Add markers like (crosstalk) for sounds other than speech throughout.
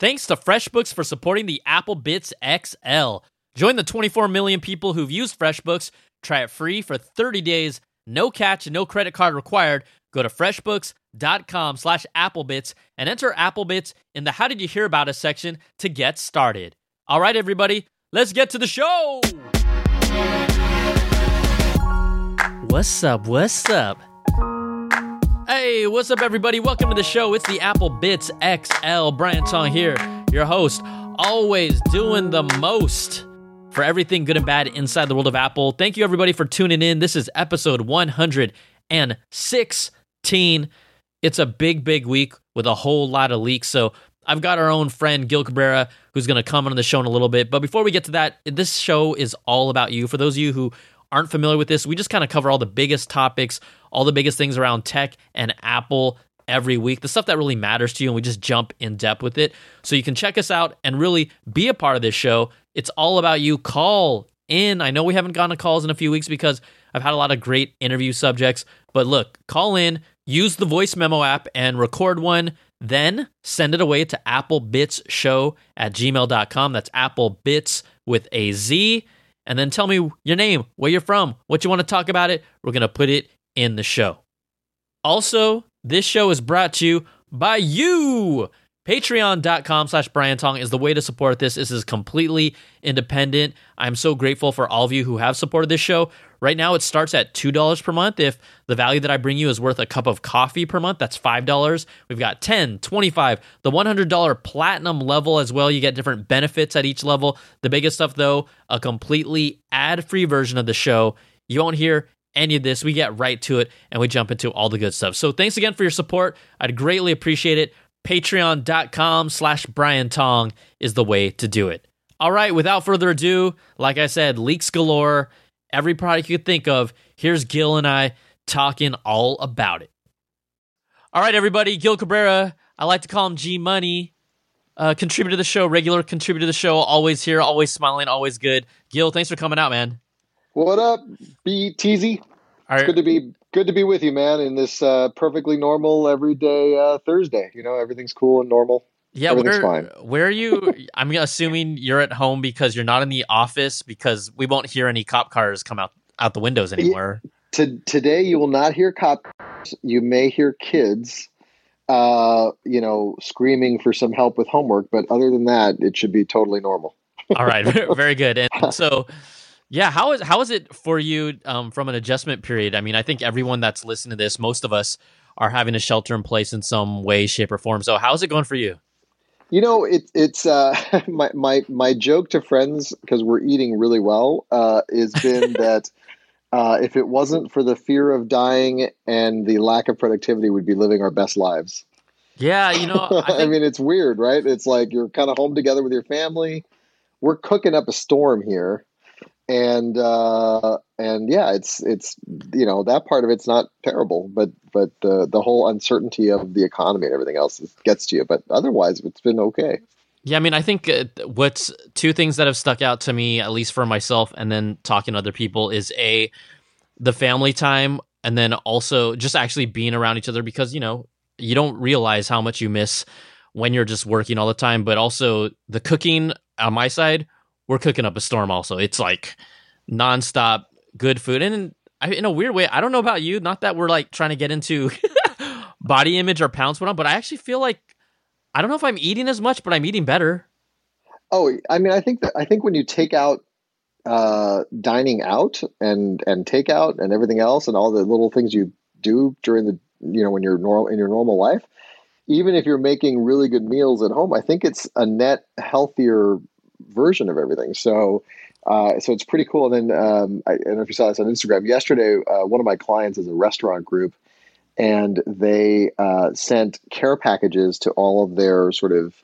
Thanks to FreshBooks for supporting the Apple Bitz XL. Join the 24 million people who've used FreshBooks. Try it free for 30 days, no catch, no credit card required. Go to freshbooks.com slash applebitz and enter applebitz in the How Did You Hear About Us section to get started. All right, everybody, let's get to the show. What's up? What's up? Hey, what's up, everybody? Welcome to the show. It's the Apple Bitz XL. Brian Tong here, your host, always doing the most for everything good and bad inside the world of Apple. Thank you, everybody, for tuning in. This is episode 116. It's a big, big week with a whole lot of leaks. So I've got our own friend, Gil Cabrera, who's going to come on the show in a little bit. But before we get to that, this show is all about you. For those of you who aren't familiar with this, we just kind of cover all the biggest topics, all the biggest things around tech and Apple every week, the stuff that really matters to you, and we just jump in depth with it. So you can check us out and really be a part of this show. It's all about you. Call in. I know we haven't gotten to calls in a few weeks because I've had a lot of great interview subjects, but look, call in, use the voice memo app and record one. Then send it away to applebitzshow at gmail.com. That's applebitz with a Z and then tell me your name, where you're from, what you want to talk about it. We're going to put it in the show. Also, this show is brought to you by you. Patreon.com slash Brian Tong is the way to support this. This is completely independent. I'm so grateful for all of you who have supported this show. Right now, it starts at $2 per month. If the value that I bring you is worth a cup of coffee per month, that's $5. We've got 10 25 the $100 platinum level as well. You get different benefits at each level. The biggest stuff, though, a completely ad free version of the show. You won't hear any of this. We get right to it and we jump into all the good stuff. So thanks again for your support. I'd greatly appreciate it. Patreon.com slash Brian Tong is the way to do it. All right, without further ado, like I said, leaks galore every product you could think of. Here's Gil and I talking all about it. All right, everybody, Gil Cabrera. I like to call him G Money. Uh, contributor to the show, regular contributor to the show, always here, always smiling, always good. Gil, thanks for coming out, man. What up, BTZ? It's good to be good to be with you, man. In this uh, perfectly normal everyday uh, Thursday, you know, everything's cool and normal. Yeah, where, fine. where are you? (laughs) I'm assuming you're at home because you're not in the office because we won't hear any cop cars come out out the windows anymore. to, today, you will not hear cop. Cars. You may hear kids, uh, you know, screaming for some help with homework, but other than that, it should be totally normal. (laughs) All right, (laughs) very good. And so, yeah, how is how is it for you um, from an adjustment period? I mean, I think everyone that's listening to this, most of us are having a shelter in place in some way, shape, or form. So, how's it going for you? You know, it, it's uh, (laughs) my my my joke to friends because we're eating really well uh, has been (laughs) that uh, if it wasn't for the fear of dying and the lack of productivity, we'd be living our best lives. Yeah, you know, I, (laughs) think... I mean, it's weird, right? It's like you're kind of home together with your family. We're cooking up a storm here, and uh, and yeah, it's it's you know that part of it's not terrible, but but the the whole uncertainty of the economy and everything else gets to you. But otherwise, it's been okay. Yeah, I mean, I think uh, what's two things that have stuck out to me, at least for myself, and then talking to other people, is a the family time, and then also just actually being around each other because you know you don't realize how much you miss when you're just working all the time, but also the cooking on my side we're cooking up a storm. Also, it's like nonstop good food, and in a weird way, I don't know about you. Not that we're like trying to get into (laughs) body image or pounds put on, but I actually feel like I don't know if I'm eating as much, but I'm eating better. Oh, I mean, I think that I think when you take out uh, dining out and and takeout and everything else and all the little things you do during the you know when you're normal in your normal life, even if you're making really good meals at home, I think it's a net healthier version of everything. So, uh, so it's pretty cool. And then um, I, I, don't know if you saw this on Instagram yesterday. Uh, one of my clients is a restaurant group, and they uh, sent care packages to all of their sort of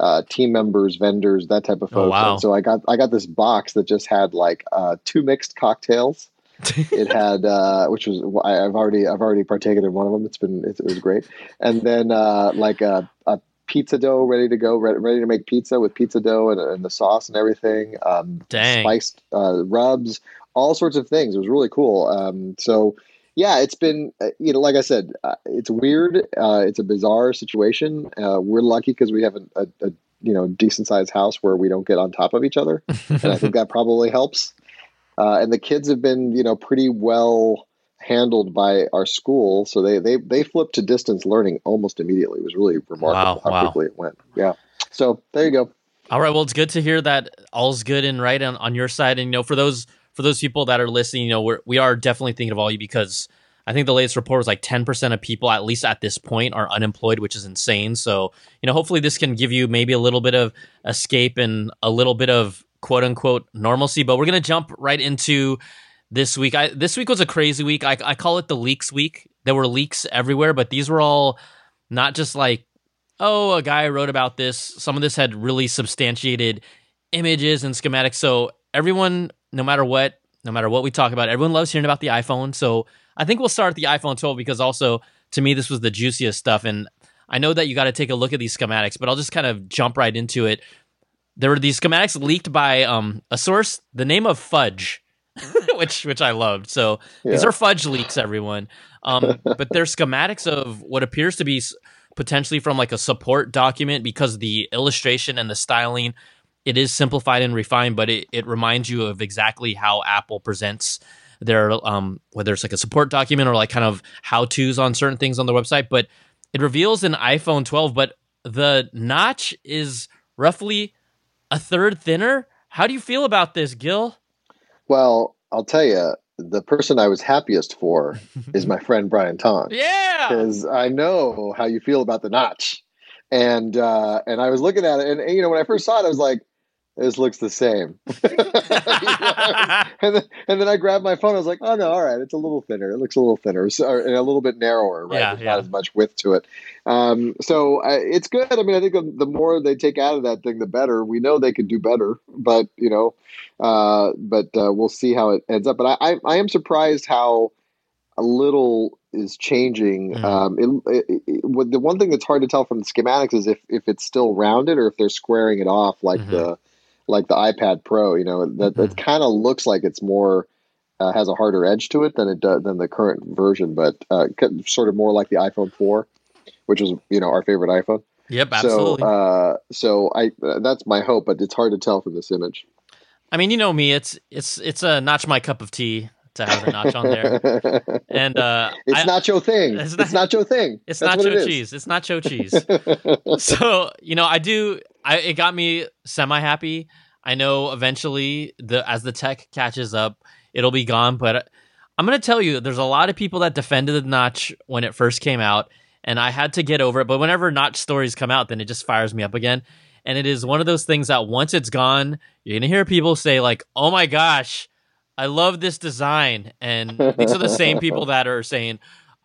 uh, team members, vendors, that type of oh, folks. Oh, wow. So I got I got this box that just had like uh, two mixed cocktails. (laughs) it had uh, which was I've already I've already partaken in one of them. It's been it, it was great, and then like a, a pizza dough ready to go, ready, ready to make pizza with pizza dough and, and the sauce and everything. Um, Dang. Spiced uh, rubs, all sorts of things. It was really cool. Um, so yeah, it's been uh, you know, like I said, uh, it's weird. Uh, it's a bizarre situation. Uh, we're lucky because we have a, a, a, you know decent sized house where we don't get on top of each other, and I think (laughs) that probably helps. Uh, and the kids have been you know pretty well handled by our school, so they they they flipped to distance learning almost immediately. It was really remarkable Wow, how wow. quickly it went. Yeah. So there you go. All right. Well, it's good to hear that all's good and right on, on your side. And you know, for those for those people that are listening, you know, we're, we are definitely thinking of all you because I think the latest report was like ten percent of people, at least at this point, are unemployed, which is insane. So you know, hopefully this can give you maybe a little bit of escape and a little bit of quote unquote normalcy. But we're gonna jump right into this week. I this week was a crazy week. I, I call it the leaks week. There were leaks everywhere, but these were all not just like oh, a guy wrote about this. Some of this had really substantiated images and schematics. So everyone, no matter what, no matter what we talk about, everyone loves hearing about the iPhone. So I think we'll start at the iPhone 12 because also to me this was the juiciest stuff. And I know that you got to take a look at these schematics, but I'll just kind of jump right into it. There were these schematics leaked by um, a source, the name of Fudge, (laughs) which which I loved. So these are Fudge leaks, everyone. Um, (laughs) but they're schematics of what appears to be potentially from like a support document because the illustration and the styling it is simplified and refined, but it, it reminds you of exactly how Apple presents their um whether it's like a support document or like kind of how to's on certain things on the website. But it reveals an iPhone 12, but the notch is roughly a third thinner. How do you feel about this, Gil? Well, I'll tell you, the person I was happiest for (laughs) is my friend Brian Tong. Yeah. because I know how you feel about the notch. And uh, and I was looking at it, and, and, you know when I first saw it, I was like, "This looks the same." (laughs) (laughs) and then and then I grabbed my phone. I was like, "Oh no, all right, it's a little thinner. It looks a little thinner, so, and a little bit narrower, right? Yeah, There's yeah. not as much width to it. Um, so uh, it's good. I mean, I think the, the more they take out of that thing, the better. We know they could do better, but you know, uh, but uh, we'll see how it ends up. But I, I, I am surprised how a little is changing. Mhm. Um, it, it, it, the one thing that's hard to tell from the schematics is if, if it's still rounded or if they're squaring it off like Mhm. the like the iPad Pro. You know that Mhm. it kind of looks like it's more uh, has a harder edge to it than it does than the current version, but uh, sort of more like the iPhone four, which was you know our favorite iPhone. Yep, absolutely. So uh, so I uh, that's my hope, but it's hard to tell from this image. I mean, you know me. It's it's it's a notch my cup of tea to have the notch on there. And uh, (laughs) it's I- not your thing. It's It's not- not, your thing. (laughs) it's That's nacho it cheese. It's nacho (laughs) cheese. so you know, I do. I it got me semi happy. I know eventually the as the tech catches up, it'll be gone. But I'm gonna tell you, there's a lot of people that defended the notch when it first came out, and I had to get over it. But whenever notch stories come out, then it just fires me up again. And it is one of those things that once it's gone, you're gonna hear people say like, "Oh my gosh, I love this design," and these are the same people that are saying,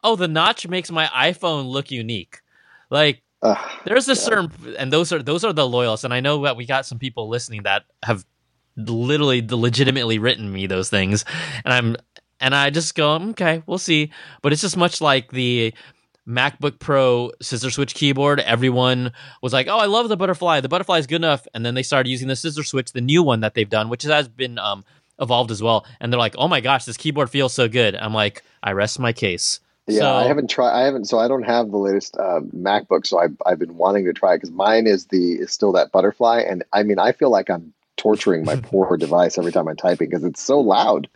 "Oh, the notch makes my iPhone look unique." Like Ugh. there's a certain, and those are those are the loyalists, and I know that we got some people listening that have literally legitimately written me those things, and I'm and I just go, okay, we'll see. But it's just much like the MacBook Pro scissor switch keyboard. Everyone was like, "Oh, I love the butterfly. The butterfly is good enough." And then they started using the scissor switch, the new one that they've done, which has been um, evolved as well. And they're like, "Oh my gosh, this keyboard feels so good." I'm like, I rest my case. Yeah, So- I haven't tried. I haven't. So I don't have the latest uh, MacBook. So I've I've been wanting to try it because mine is the is still that butterfly, and I mean I feel like I'm torturing my (laughs) poor device every time I'm typing because it's so loud.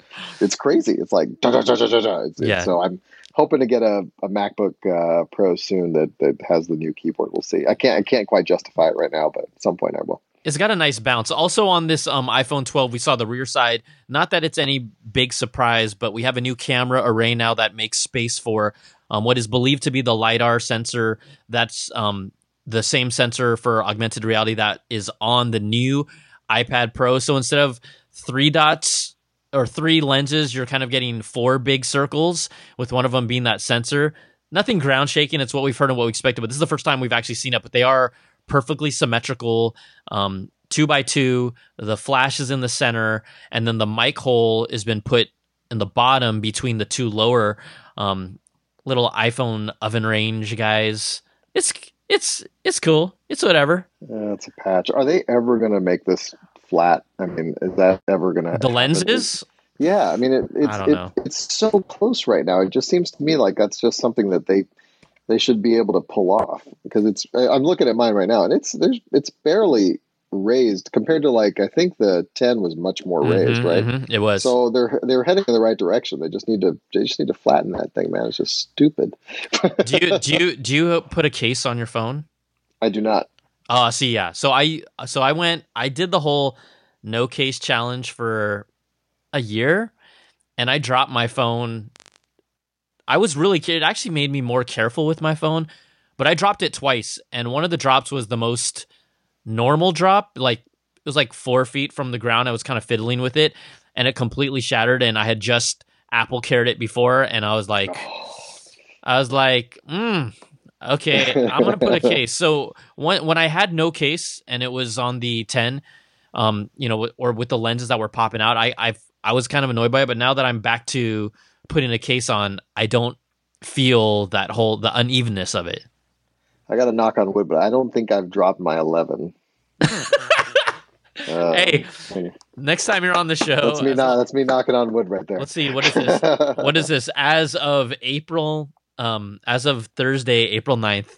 It's crazy. It's like da, da, da, da, da, da. It's, it's- Yeah. so I'm hoping to get a, a MacBook uh, Pro soon that, that has the new keyboard. We'll see. I can't I can't quite justify it right now, but at some point I will. It's got a nice bounce. Also on this um, iPhone 12, we saw the rear side. Not that it's any big surprise, but we have a new camera array now that makes space for um, what is believed to be the lidar sensor. That's um, the same sensor for augmented reality that is on the new iPad Pro. So instead of three dots or three lenses, you're kind of getting four big circles, with one of them being that sensor. Nothing ground shaking. It's what we've heard and what we expected, but this is the first time we've actually seen it. But they are perfectly symmetrical, um, two by two. The flash is in the center, and then the mic hole has been put in the bottom between the two lower um, little iPhone oven range guys. It's it's it's cool. It's whatever. Uh, it's a patch. Are they ever going to make this flat? I mean, is that ever going to The lenses. Yeah, I mean, it, it's I it, it's so close right now. It just seems to me like that's just something that they they should be able to pull off because it's. I'm looking at mine right now, and it's there's it's barely raised compared to like I think the 10 was much more raised, Mhm, right? mhm, It was. So they're they're heading in the right direction. They just need to they just need to flatten that thing, man. It's just stupid. do you do you (laughs) do you put a case on your phone? I do not. Oh, Uh see yeah. So I so I went I did the whole no case challenge for a year and I dropped my phone. I was really it actually made me more careful with my phone, but I dropped it twice and one of the drops was the most normal drop, like it was like 4 feet from the ground. I was kind of fiddling with it and it completely shattered and I had just apple cared it before and I was like I was like, mm, okay, I'm gonna put a (laughs) case. So when when I had no case and it was on the 10, um, you know, or with the lenses that were popping out, I I I was kind of annoyed by it. But now that I'm back to putting a case on, I don't feel that whole the unevenness of it. I got to knock on wood, but I don't think I've dropped my 11. (laughs) Uh, hey, next time you're on the show, that's me. that's me knocking on wood right there. let's see what is this. (laughs) what is this? As of April, um, as of Thursday, April 9th.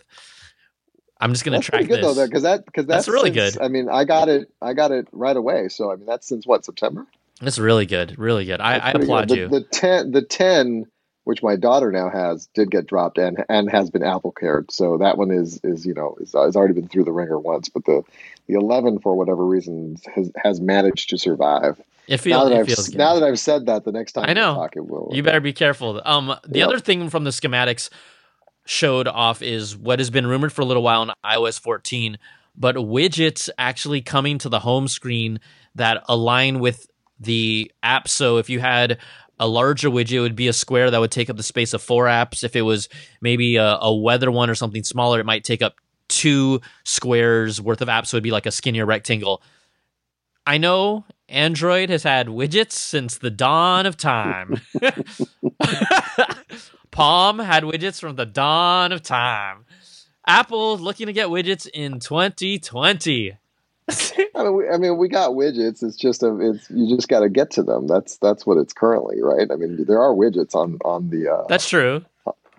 I'm just gonna That's track good this. though, because that because That's that's, really since- good. I mean, I got it. I got it right away. So I mean, that's since what September. It's really good, really good. I, I applaud good. you. The, the ten, the ten, which my daughter now has, did get dropped and and has been apple cared. So that one is is you know is, has already been through the ringer once. But the the eleven, for whatever reason, has has managed to survive. it now feels that it I've feels good. now that I've said that, the next time I know. talk, it will. You better be careful. Um, the Yep. other thing from the schematics showed off is what has been rumored for a little while in iOS 14, but widgets actually coming to the home screen that align with the app. So if you had a larger widget, it would be a square that would take up the space of four apps. If it was maybe a, a weather one or something smaller, it might take up two squares worth of apps. So it'd be like a skinnier rectangle. I know Android has had widgets since the dawn of time. (laughs) Palm had widgets from the dawn of time. Apple looking to get widgets in 2020. (laughs) I mean, we, I mean, we got widgets. It's just a, it's you just got to get to them. That's that's what it's currently, right? I mean, there are widgets on on the uh, That's true.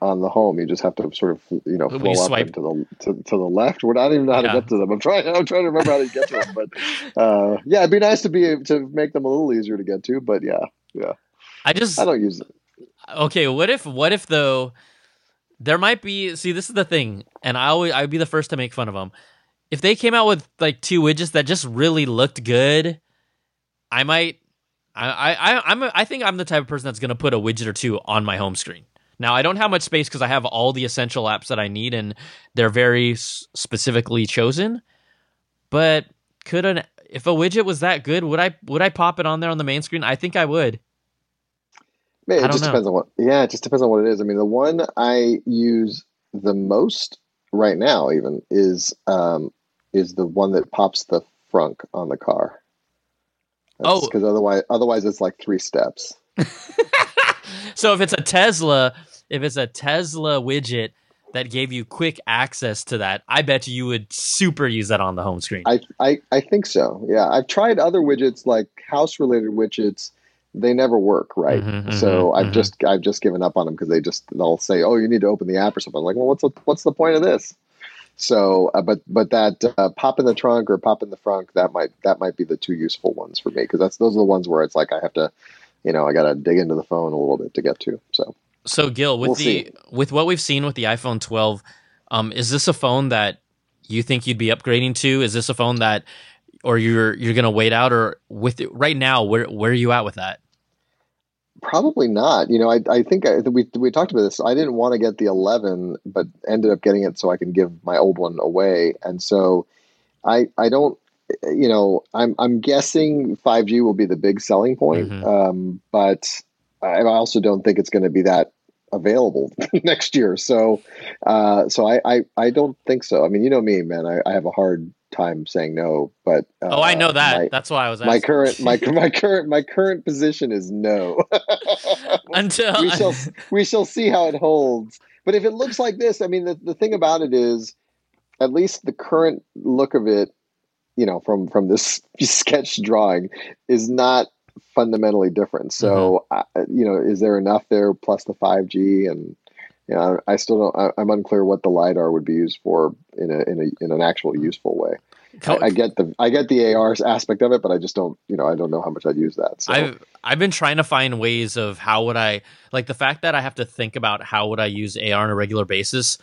on the home. You just have to sort of you know flow up swipe. to the to, to the left. We're not even know how Yeah. to get to them. I'm trying. I'm trying to remember how to get to them. But (laughs) uh, yeah, it'd be nice to be to make them a little easier to get to. But yeah, yeah, I just I don't use it. okay. What if? What if though? There might be. See, this is the thing, and I always I'd be the first to make fun of them. If they came out with like two widgets that just really looked good, I might. I I I- I'm a, I think I'm the type of person that's gonna put a widget or two on my home screen. Now I don't have much space because I have all the essential apps that I need, and they're very s- specifically chosen. But could an if a widget was that good, would I would I pop it on there on the main screen? I think I would. It just know. depends on what. Yeah, it just depends on what it is. I mean, the one I use the most right now, even is um, is the one that pops the frunk on the car. Oh. because otherwise, otherwise it's like three steps. (laughs) so if it's a Tesla, if it's a Tesla widget that gave you quick access to that, I bet you would super use that on the home screen. I, I I think so. Yeah, I've tried other widgets like house related widgets. They never work, right? Mhm, so mhm, I've mhm. just I've just given up on them because they just they'll say, "Oh, you need to open the app or something." I'm like, well, what's the, what's the point of this? So, uh, but but that uh, pop in the trunk or pop in the front that might that might be the two useful ones for me because that's those are the ones where it's like I have to, you know, I got to dig into the phone a little bit to get to. So So Gil, with We'll the see. with what we've seen with the iPhone 12, um, is this a phone that you think you'd be upgrading to? Is this a phone that, or you're you're gonna wait out, or with it, right now, where where are you at with that? Probably not. You know, I, I think I, we we talked about this. I didn't want to get the 11, but ended up getting it so I can give my old one away. And so, I I don't. You know, I'm I'm guessing 5G will be the big selling point. Mhm. Um, but I also don't think it's going to be that available (laughs) next year. So, uh, so I, I I don't think so. I mean, you know me, man. I, I have a hard time saying no. But uh, oh, I know that. My, That's why I was asking. my current my (laughs) my current my current position is no. (laughs) until we shall (laughs) we shall see how it holds. But if it looks like this, I mean, the, the thing about it is, at least the current look of it, you know, from from this sketch drawing, is not fundamentally different. So, Mm-hmm. uh, you know, is there enough there plus the five G and yeah, I still don't. I, I'm unclear what the lidar would be used for in a in a in an actual useful way. I, I, get the I get the AR aspect of it, but I just don't you know I don't know how much I'd use that. So. I've I've been trying to find ways of how would I like the fact that I have to think about how would I use AR on a regular basis,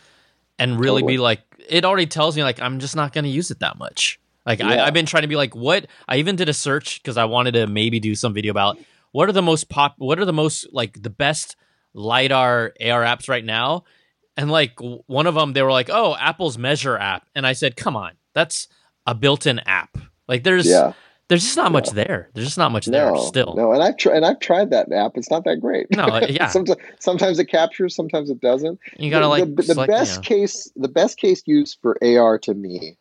and really totally. be like it already tells me like I'm just not going to use it that much. Like yeah. I, have been trying to be like what I even did a search because I wanted to maybe do some video about what are the most pop what are the most like the best lidar AR apps right now, and like one of them they were like oh Apple's Measure app, and I said come on that's a built-in app. Like there's yeah. there's just not yeah. much there. There's just not much no, there still. No, and I've tried and I've tried that app. It's not that great. No, uh, (laughs) yeah. sometimes, sometimes it captures, sometimes it doesn't. You gotta like the, the, the best case. The best case use for AR to me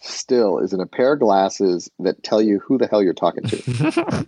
still is in a pair of glasses that tell you who the hell you're talking to.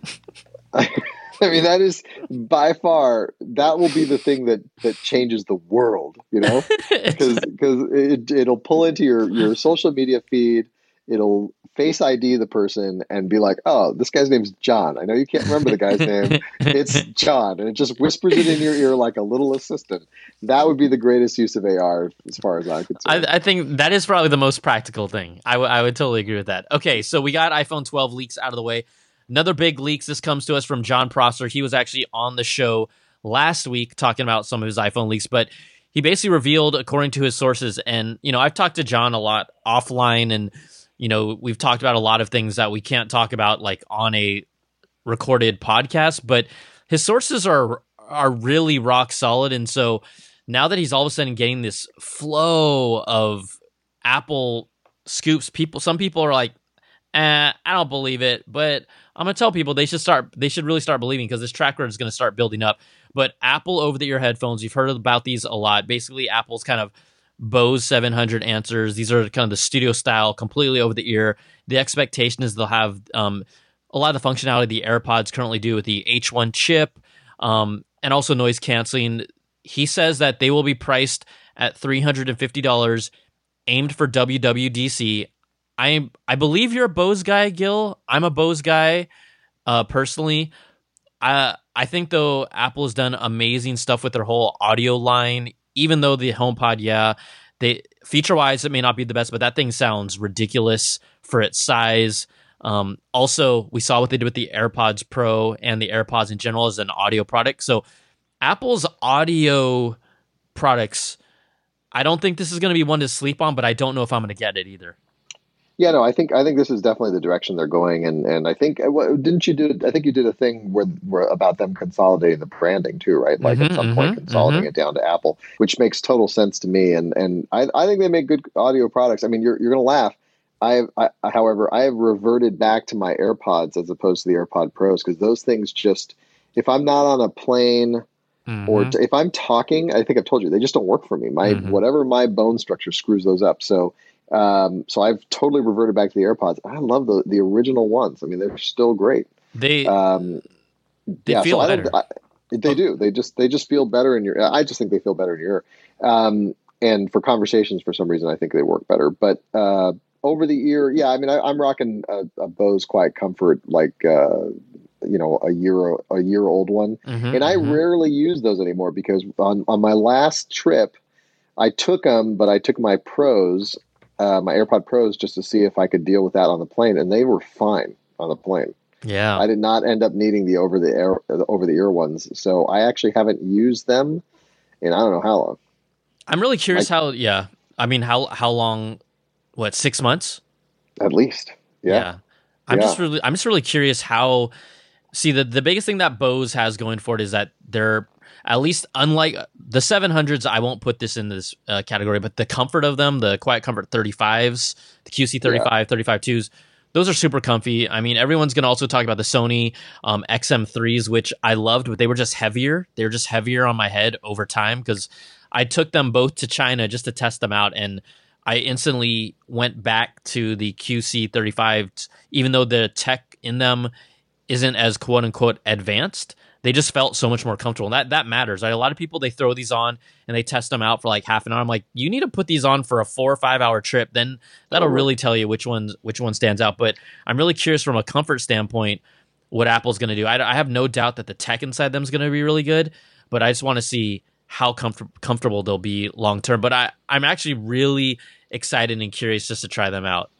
(laughs) (laughs) (laughs) I mean, that is by far that will be the thing that that changes the world. You know, (laughs) because because it, it'll pull into your your social media feed it'll face ID the person and be like, "Oh, this guy's name's John. I know you can't remember the guy's name. (laughs) It's John," and it just whispers it in your ear like a little assistant. That would be the greatest use of AR, as far as I'm concerned. I, I think that is probably the most practical thing. I, w- I would totally agree with that. Okay, so we got iPhone 12 leaks out of the way. Another big leaks. This comes to us from Jon Prosser. He was actually on the show last week talking about some of his iPhone leaks, but he basically revealed, according to his sources, and you know, I've talked to John a lot offline and you know, we've talked about a lot of things that we can't talk about like on a recorded podcast, but his sources are are really rock solid and so now that he's all of a sudden getting this flow of Apple scoops, people some people are like, eh, I don't believe it, but I'm gonna tell people they should start they should really start believing because this track record is gonna start building up. But Apple over the ear headphones, you've heard about these a lot. Basically, Apple's kind of Bose 700 answers. These are kind of the studio style, completely over the ear. The expectation is they'll have um, a lot of the functionality the AirPods currently do with the H1 chip um, and also noise canceling. He says that they will be priced at $350, aimed for WWDC. I I believe you're a Bose guy, Gil. I'm a Bose guy, uh, personally. I I think though Apple has done amazing stuff with their whole audio line even though the HomePod, yeah, they feature wise it may not be the best, but that thing sounds ridiculous for its size. Um, also, we saw what they did with the AirPods Pro and the AirPods in general as an audio product. So, Apple's audio products, I don't think this is going to be one to sleep on, but I don't know if I'm going to get it either. Yeah, no, I think I think this is definitely the direction they're going, and and I think uh, didn't you do? I think you did a thing where, where about them consolidating the branding too, right? Like mm-hmm, at some mm-hmm, point consolidating mm-hmm. it down to Apple, which makes total sense to me, and and I, I think they make good audio products. I mean, you're you're gonna laugh. I I, however, I have reverted back to my AirPods as opposed to the AirPod Pros because those things just, if I'm not on a plane mm-hmm. or t- if I'm talking, I think I've told you they just don't work for me. My mm-hmm. whatever my bone structure screws those up. So um, so I've totally reverted back to the AirPods. I love the the original ones. I mean, they're still great. They um, they yeah, feel so better. I, they do. They just they just feel better in your. I just think they feel better in your. Um, and for conversations, for some reason, I think they work better. But uh, over the ear, yeah. I mean, I, am rocking a, a, Bose Quiet Comfort, like uh, you know, a year a year old one, mm-hmm, and I mm-hmm. rarely use those anymore because on on my last trip, I took them, but I took my pros uh, my AirPod Pros just to see if I could deal with that on the plane, and they were fine on the plane. Yeah, I did not end up needing the over the air over the ear ones, so I actually haven't used them in I don't know how long. I'm really curious how. Yeah, I mean, how how long? What six months? At least. Yeah. yeah. I'm yeah. just really I'm just really curious how. See the the biggest thing that Bose has going for it is that they're at least unlike the 700s, I won't put this in this uh, category, but the comfort of them, the Quiet Comfort 35s, the QC35, yeah. 35 2s, those are super comfy. I mean, everyone's going to also talk about the Sony um, XM3s, which I loved, but they were just heavier. They were just heavier on my head over time because I took them both to China just to test them out. And I instantly went back to the QC35, even though the tech in them isn't as quote unquote advanced they just felt so much more comfortable. And that that matters. A lot of people they throw these on and they test them out for like half an hour. I'm like, you need to put these on for a four or five hour trip. Then that'll really tell you which ones which one stands out. But I'm really curious from a comfort standpoint what Apple's going to do. I, I have no doubt that the tech inside them is going to be really good. But I just want to see how comfort- comfortable they'll be long term. But I I'm actually really excited and curious just to try them out.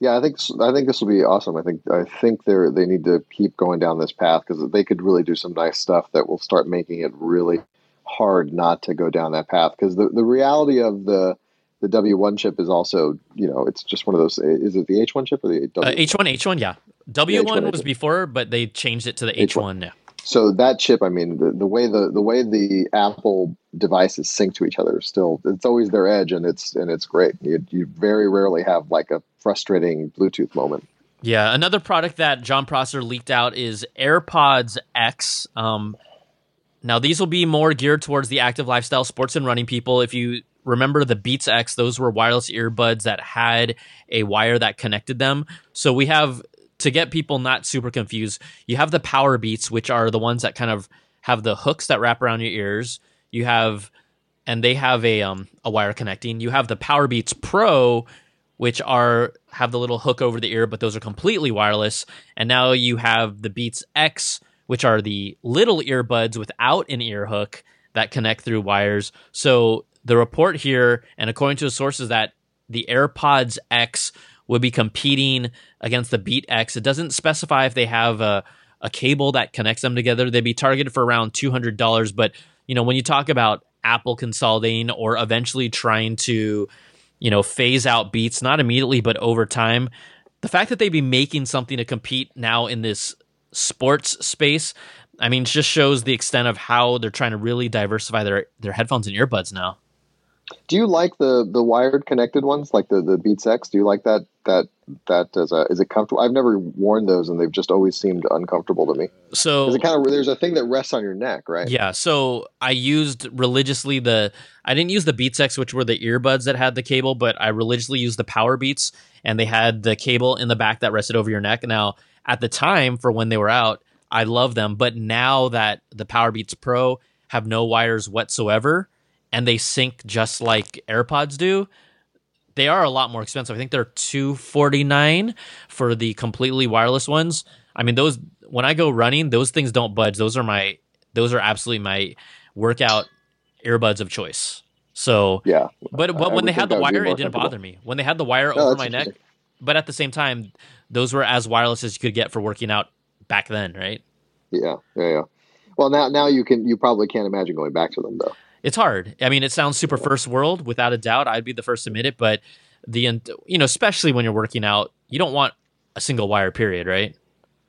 Yeah, I think I think this will be awesome. I think I think they they need to keep going down this path because they could really do some nice stuff that will start making it really hard not to go down that path. Because the, the reality of the the W one chip is also you know it's just one of those. Is it the H one chip or the uh, H one H one? Yeah, W one was before, but they changed it to the H one now. So that chip, I mean, the, the way the the way the Apple devices sync to each other, still, it's always their edge, and it's and it's great. You you very rarely have like a frustrating Bluetooth moment. Yeah, another product that Jon Prosser leaked out is AirPods X. Um, now these will be more geared towards the active lifestyle, sports and running people. If you remember the Beats X, those were wireless earbuds that had a wire that connected them. So we have to get people not super confused, you have the power beats, which are the ones that kind of have the hooks that wrap around your ears. You have, and they have a um a wire connecting. You have the Power Beats Pro, which are have the little hook over the ear, but those are completely wireless. And now you have the Beats X, which are the little earbuds without an ear hook that connect through wires. So the report here, and according to the sources, that the AirPods X would be competing against the Beat X. It doesn't specify if they have a, a cable that connects them together. They'd be targeted for around two hundred dollars. But you know, when you talk about Apple consolidating or eventually trying to, you know, phase out Beats, not immediately but over time, the fact that they'd be making something to compete now in this sports space, I mean, just shows the extent of how they're trying to really diversify their their headphones and earbuds now. Do you like the the wired connected ones, like the the Beats X? Do you like that that that as a is it comfortable? I've never worn those, and they've just always seemed uncomfortable to me. So it kind of there's a thing that rests on your neck, right? Yeah. So I used religiously the I didn't use the Beats X, which were the earbuds that had the cable, but I religiously used the Power Beats, and they had the cable in the back that rested over your neck. Now at the time for when they were out, I love them, but now that the Power Beats Pro have no wires whatsoever and they sync just like AirPods do, they are a lot more expensive. I think they're two forty nine for the completely wireless ones. I mean, those when I go running, those things don't budge. Those are my those are absolutely my workout earbuds of choice. So yeah, but but when they had the wire, it didn't bother me. When they had the wire no, over my neck, but at the same time, those were as wireless as you could get for working out back then, right? Yeah, yeah, yeah. Well, now now you can you probably can't imagine going back to them though it's hard. I mean, it sounds super first world without a doubt. I'd be the first to admit it, but the end you know, especially when you're working out, you don't want a single wire period, right?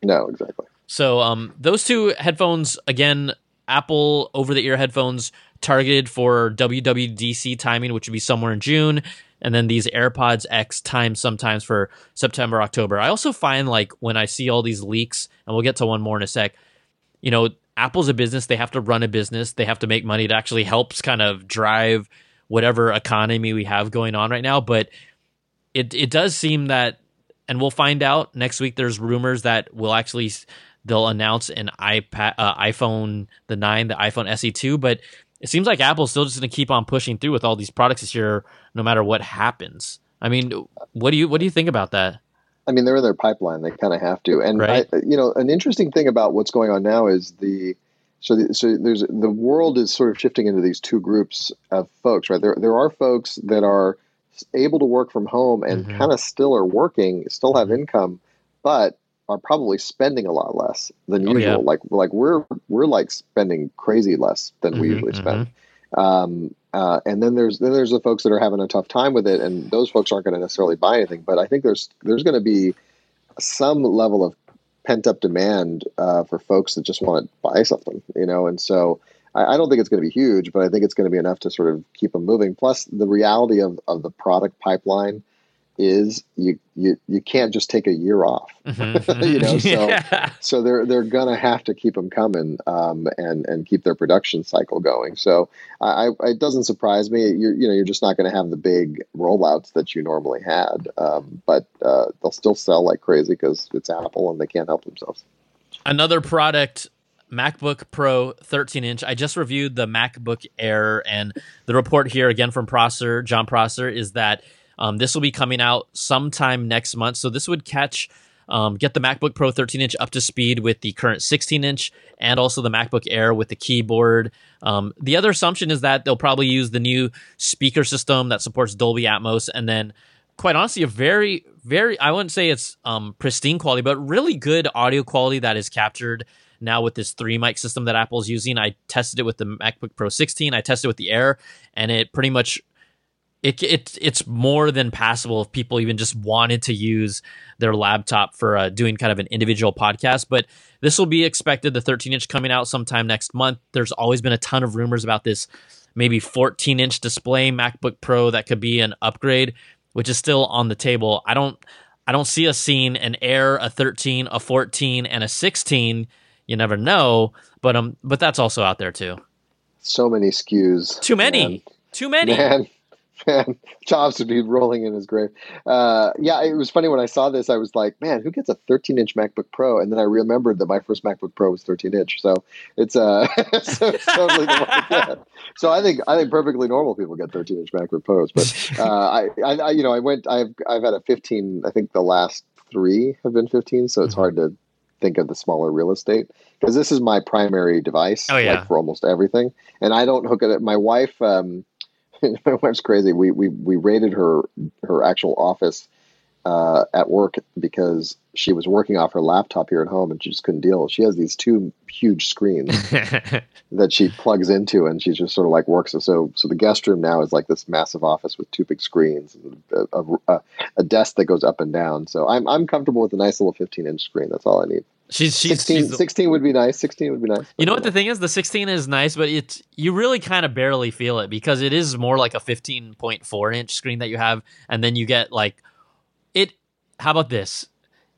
No, exactly. So, um, those two headphones again, Apple over the ear headphones targeted for WWDC timing, which would be somewhere in June, and then these AirPods X time sometimes for September, October. I also find like when I see all these leaks, and we'll get to one more in a sec. You know, Apple's a business. They have to run a business. They have to make money. It actually helps kind of drive whatever economy we have going on right now. But it it does seem that, and we'll find out next week. There's rumors that we'll actually they'll announce an iPad, uh, iPhone the nine, the iPhone SE two. But it seems like Apple's still just going to keep on pushing through with all these products this year, no matter what happens. I mean, what do you what do you think about that? I mean, they're in their pipeline. They kind of have to. And right. I, you know, an interesting thing about what's going on now is the so the, so there's the world is sort of shifting into these two groups of folks, right? There there are folks that are able to work from home and mm-hmm. kind of still are working, still have mm-hmm. income, but are probably spending a lot less than oh, usual. Yeah. Like like we're we're like spending crazy less than mm-hmm, we usually spend. Um, uh, and then there's then there's the folks that are having a tough time with it, and those folks aren't going to necessarily buy anything. But I think there's there's going to be some level of pent up demand uh, for folks that just want to buy something, you know. And so I, I don't think it's going to be huge, but I think it's going to be enough to sort of keep them moving. Plus, the reality of of the product pipeline is you you you can't just take a year off, mm-hmm. (laughs) you know. So (laughs) yeah. so they're they're gonna have to keep them coming um, and and keep their production cycle going. So I, I it doesn't surprise me. You're you know you're just not going to have the big rollouts that you normally had, um, but uh, they'll still sell like crazy because it's Apple and they can't help themselves. Another product MacBook Pro 13 inch. I just reviewed the MacBook Air, and the report here again from Prosser, Jon Prosser, is that um, this will be coming out sometime next month. So this would catch um, get the MacBook Pro 13 inch up to speed with the current 16 inch and also the MacBook Air with the keyboard. Um, the other assumption is that they'll probably use the new speaker system that supports Dolby Atmos and then quite honestly a very very i wouldn't say it's um, pristine quality but really good audio quality that is captured now with this three mic system that apple's using i tested it with the macbook pro 16 i tested it with the air and it pretty much it, it it's more than passable if people even just wanted to use their laptop for uh, doing kind of an individual podcast. But this will be expected. The 13 inch coming out sometime next month. There's always been a ton of rumors about this maybe 14 inch display MacBook Pro that could be an upgrade, which is still on the table. I don't I don't see us seeing an Air, a 13, a 14, and a 16. You never know, but um, but that's also out there too. So many SKUs. Too many. Man. Too many. Man man, (laughs) Jobs would be rolling in his grave. Uh, yeah, it was funny when I saw this. I was like, man, who gets a 13 inch MacBook Pro? And then I remembered that my first MacBook Pro was 13 inch. So it's uh, (laughs) so it's totally the So I think I think perfectly normal people get 13 inch MacBook Pros. But uh, I, I, you know, I went. I've I've had a 15. I think the last three have been 15. So it's mm-hmm. hard to think of the smaller real estate because this is my primary device oh, yeah. like for almost everything and i don't hook it my wife um, (laughs) my wife's crazy. We we we raided her her actual office uh, at work because she was working off her laptop here at home and she just couldn't deal. She has these two huge screens (laughs) that she plugs into and she just sort of like works. So so the guest room now is like this massive office with two big screens, and a, a, a desk that goes up and down. So I'm I'm comfortable with a nice little 15 inch screen. That's all I need. She's, she's 16, she's 16 would be nice. 16 would be nice. You know what the thing is? The 16 is nice, but it's you really kind of barely feel it because it is more like a 15.4 inch screen that you have, and then you get like. How about this?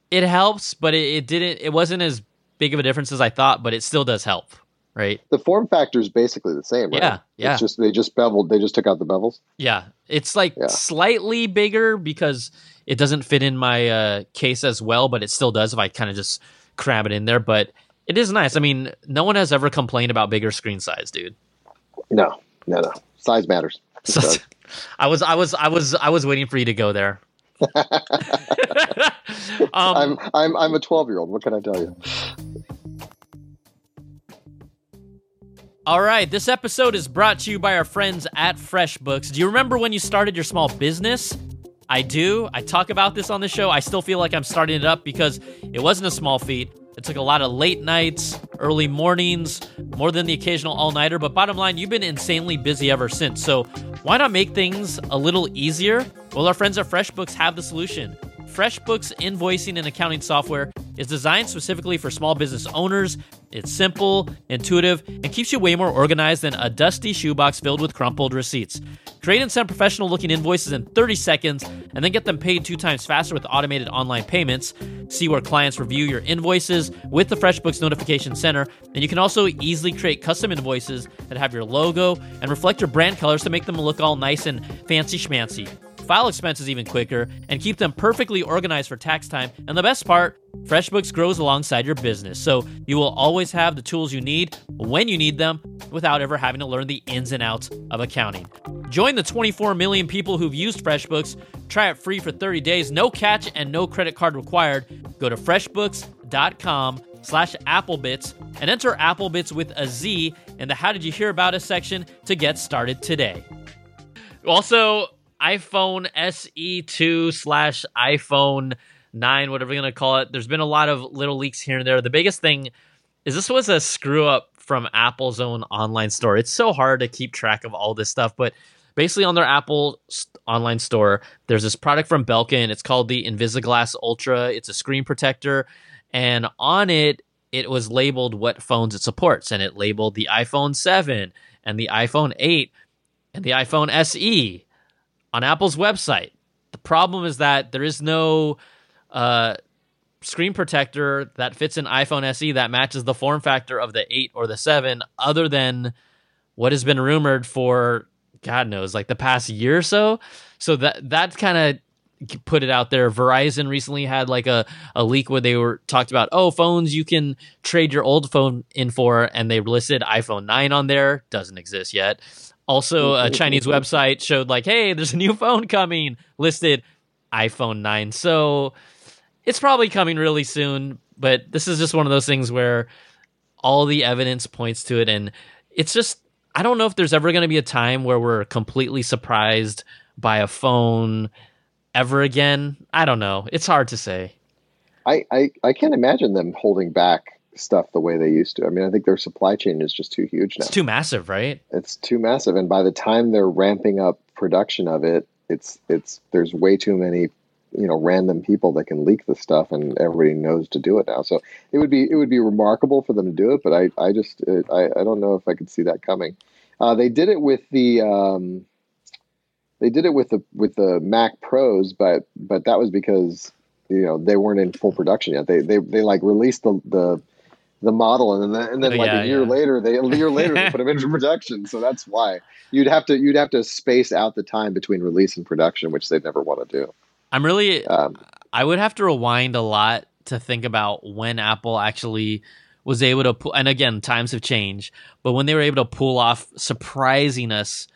It helps, but it, it didn't. It wasn't as big of a difference as I thought, but it still does help, right? The form factor is basically the same, right? Yeah, yeah. It's just they just beveled. They just took out the bevels. Yeah, it's like Yeah. slightly bigger because it doesn't fit in my uh, case as well, but it still does if I kind of just cram it in there. But it is nice. I mean, no one has ever complained about bigger screen size, dude. No, no, no. Size matters. (laughs) So. I was, I was, I was, I was waiting for you to go there. (laughs) (laughs) um, I'm I'm I'm a 12 year old. What can I tell you? all right, this episode is brought to you by our friends at FreshBooks. Do you remember when you started your small business? I do. I talk about this on the show. I still feel like I'm starting it up because it wasn't a small feat. It took a lot of late nights, early mornings, more than the occasional all nighter. But bottom line, you've been insanely busy ever since. So why not make things a little easier? Well, our friends at FreshBooks have the solution. FreshBooks invoicing and accounting software is designed specifically for small business owners. It's simple, intuitive, and keeps you way more organized than a dusty shoebox filled with crumpled receipts. Create and send professional looking invoices in 30 seconds and then get them paid two times faster with automated online payments. See where clients review your invoices with the FreshBooks Notification Center. And you can also easily create custom invoices that have your logo and reflect your brand colors to make them look all nice and fancy schmancy file expenses even quicker, and keep them perfectly organized for tax time. And the best part, FreshBooks grows alongside your business, so you will always have the tools you need when you need them without ever having to learn the ins and outs of accounting. Join the 24 million people who've used FreshBooks. Try it free for 30 days, no catch and no credit card required. Go to freshbooks.com slash applebitz and enter applebitz with a Z in the How Did You Hear About Us section to get started today. Also, iPhone SE2 slash iPhone 9, whatever you're going to call it. There's been a lot of little leaks here and there. The biggest thing is this was a screw up from Apple's own online store. It's so hard to keep track of all this stuff, but basically on their Apple online store, there's this product from Belkin. It's called the Invisiglass Ultra. It's a screen protector, and on it, it was labeled what phones it supports, and it labeled the iPhone 7 and the iPhone 8 and the iPhone SE on Apple's website. The problem is that there is no uh, screen protector that fits an iPhone SE that matches the form factor of the 8 or the 7, other than what has been rumored for God knows, like the past year or so. So that that kind of put it out there. Verizon recently had like a, a leak where they were talked about, oh, phones you can trade your old phone in for, and they listed iPhone 9 on there. Doesn't exist yet. Also, a Chinese website showed like, hey, there's a new (laughs) phone coming, listed iPhone 9. So it's probably coming really soon, but this is just one of those things where all the evidence points to it and it's just I don't know if there's ever going to be a time where we're completely surprised by a phone ever again. I don't know. It's hard to say. I, I, I can't imagine them holding back stuff the way they used to. I mean, I think their supply chain is just too huge now. It's too massive, right? It's too massive, and by the time they're ramping up production of it, it's it's there's way too many you know random people that can leak the stuff and everybody knows to do it now so it would be it would be remarkable for them to do it but i i just it, I, I don't know if i could see that coming uh, they did it with the um, they did it with the with the mac pros but but that was because you know they weren't in full production yet they they, they like released the the the model and then and then like Yeah, a year yeah. later they a year later they (laughs) put them into production so that's why you'd have to you'd have to space out the time between release and production which they'd never want to do I'm really um, I would have to rewind a lot to think about when Apple actually was able to pull and again times have changed, but when they were able to pull off surprising us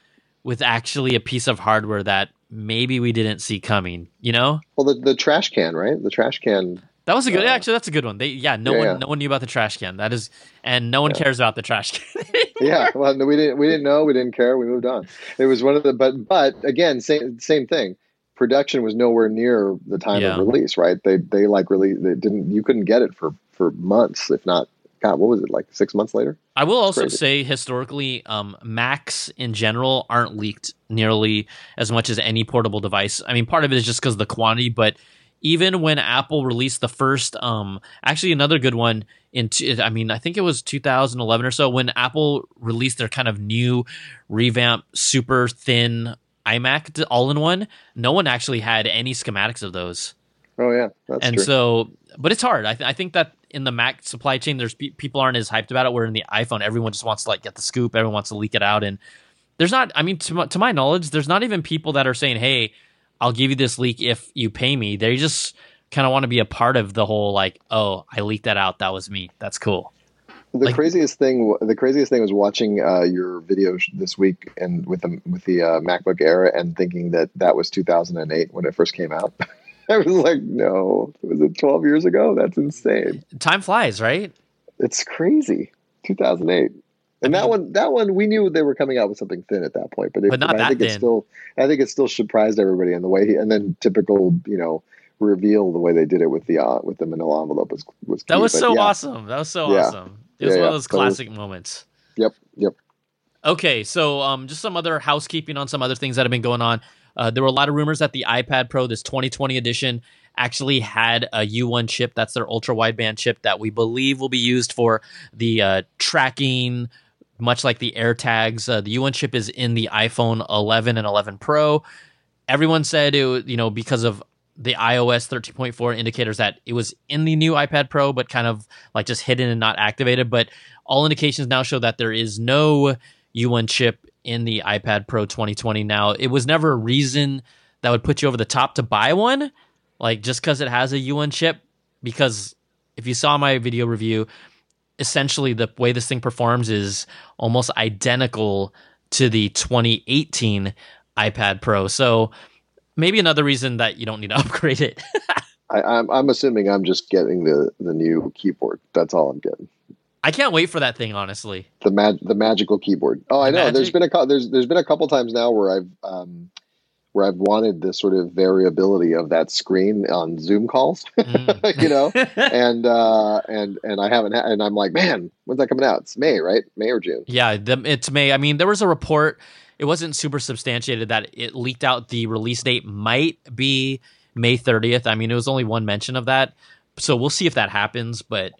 with actually a piece of hardware that maybe we didn't see coming, you know? Well, the, the trash can, right? The trash can. That was a good. Uh, actually, that's a good one. They, yeah, no yeah, one, yeah. no one knew about the trash can. That is, and no one Yeah. cares about the trash can. (laughs) Yeah, well, we didn't we didn't know, we didn't care, we moved on. It was one of the but but again, same same thing. Production was nowhere near the time of release, right? They they like really they didn't you couldn't get it for for months, if not God, what was it like six months later? I will also crazy. say historically, um, Macs in general aren't leaked nearly as much as any portable device. I mean, part of it is just because of the quantity, but even when Apple released the first, um, actually another good one in, t- I mean, I think it was 2011 or so when Apple released their kind of new revamp, super thin iMac all in one. No one actually had any schematics of those Oh yeah, that's and true. so but it's hard I, th- I think that in the mac supply chain there's pe- people aren't as hyped about it where in the iphone everyone just wants to like get the scoop everyone wants to leak it out and there's not i mean to my, to my knowledge there's not even people that are saying hey i'll give you this leak if you pay me they just kind of want to be a part of the whole like oh i leaked that out that was me that's cool the like- craziest thing the craziest thing was watching uh, your video sh- this week and with the with the uh, MacBook Air and thinking that that was 2008 when it first came out. (laughs) I was like, no, was it 12 years ago? That's insane. time flies right It's crazy. 2008. And that one, that one, we knew they were coming out with something thin at that point, but, it, But not I that think thin. still, I think it still surprised everybody in the way, he, and then typical, you know, reveal the way they did it with the uh, with the Manila envelope was was that was so yeah. awesome that was so Yeah. awesome it was Yeah, one of those That was- classic moments Yep, yep. Okay, so um, just some other housekeeping on some other things that have been going on. Uh, there were a lot of rumors that the iPad Pro, this 2020 edition, actually had a U1 chip. That's their ultra wideband chip that we believe will be used for the uh, tracking, much like the AirTags. Uh, the U1 chip is in the iPhone 11 and 11 Pro. Everyone said it, you know, because of the iOS 13.4 indicators that it was in the new iPad Pro, but kind of like just hidden and not activated. But all indications now show that there is no U1 chip in the iPad Pro 2020. Now, it was never a reason that would put you over the top to buy one, like just because it has a U1 chip. Because if you saw my video review, essentially the way this thing performs is almost identical to the 2018 iPad Pro. So maybe another reason that you don't need to (laughs) upgrade it. I, I'm I'm assuming I'm just getting the the new keyboard. That's all I'm getting. I can't wait for that thing, honestly. The mag the magical keyboard. Oh, I The know. There's magic- been a cou- there's there's been a couple times now where I've um where I've wanted this sort of variability of that screen on Zoom calls, (laughs) Mm. you know, (laughs) and uh and and I haven't had, and I'm like, man, when's that coming out? It's May, right? May or June? Yeah, the, it's May. I mean, there was a report. It wasn't super substantiated that it leaked out the release date might be May 30th. I mean, it was only one mention of that. So we'll see if that happens, but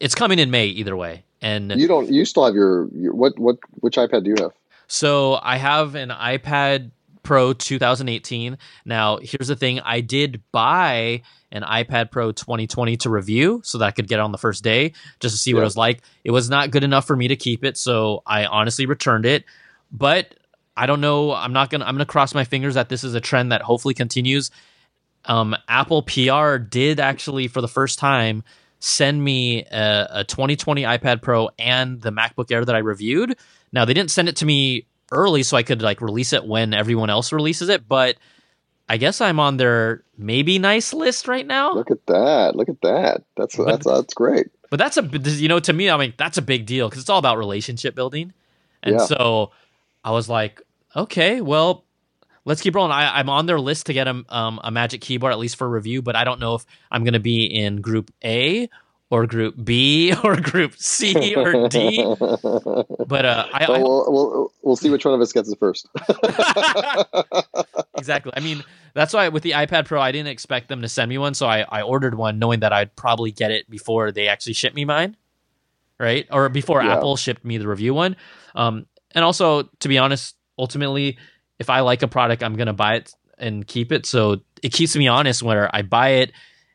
it's coming in May either way. And You don't. You still have your, your what what which iPad do you have? so I have an iPad Pro 2018. Now, here's the thing I did buy an iPad Pro 2020 to review so that I could get it on the first day just to see what it was like. It was not good enough for me to keep it, so I honestly returned it. But I don't know. I'm not gonna. I'm gonna cross my fingers that this is a trend that hopefully continues. Um, Apple PR did actually, for the first time, send me a, a 2020 iPad Pro and the MacBook Air that I reviewed. Now they didn't send it to me early, so I could like release it when everyone else releases it. But I guess I'm on their maybe nice list right now. Look at that! Look at that! That's But- that's that's great. But that's a you know to me I mean that's a big deal because it's all about relationship building, and Yeah. so I was like, okay, well, let's keep rolling. I, I'm on their list to get a, um, a Magic Keyboard at least for review, but I don't know if I'm going to be in Group A or Group B (laughs) or Group C or D. (laughs) But uh, I, Well, I we'll, we'll we'll see which one of us gets it first. (laughs) exactly. I mean, that's why with the iPad Pro, I didn't expect them to send me one, so I, I ordered one knowing that I'd probably get it before they actually ship me mine, right? Or before Yeah. Apple shipped me the review one. Um, and also, to be honest, ultimately, if I like a product, I'm gonna buy it and keep it. So it keeps me honest where I buy it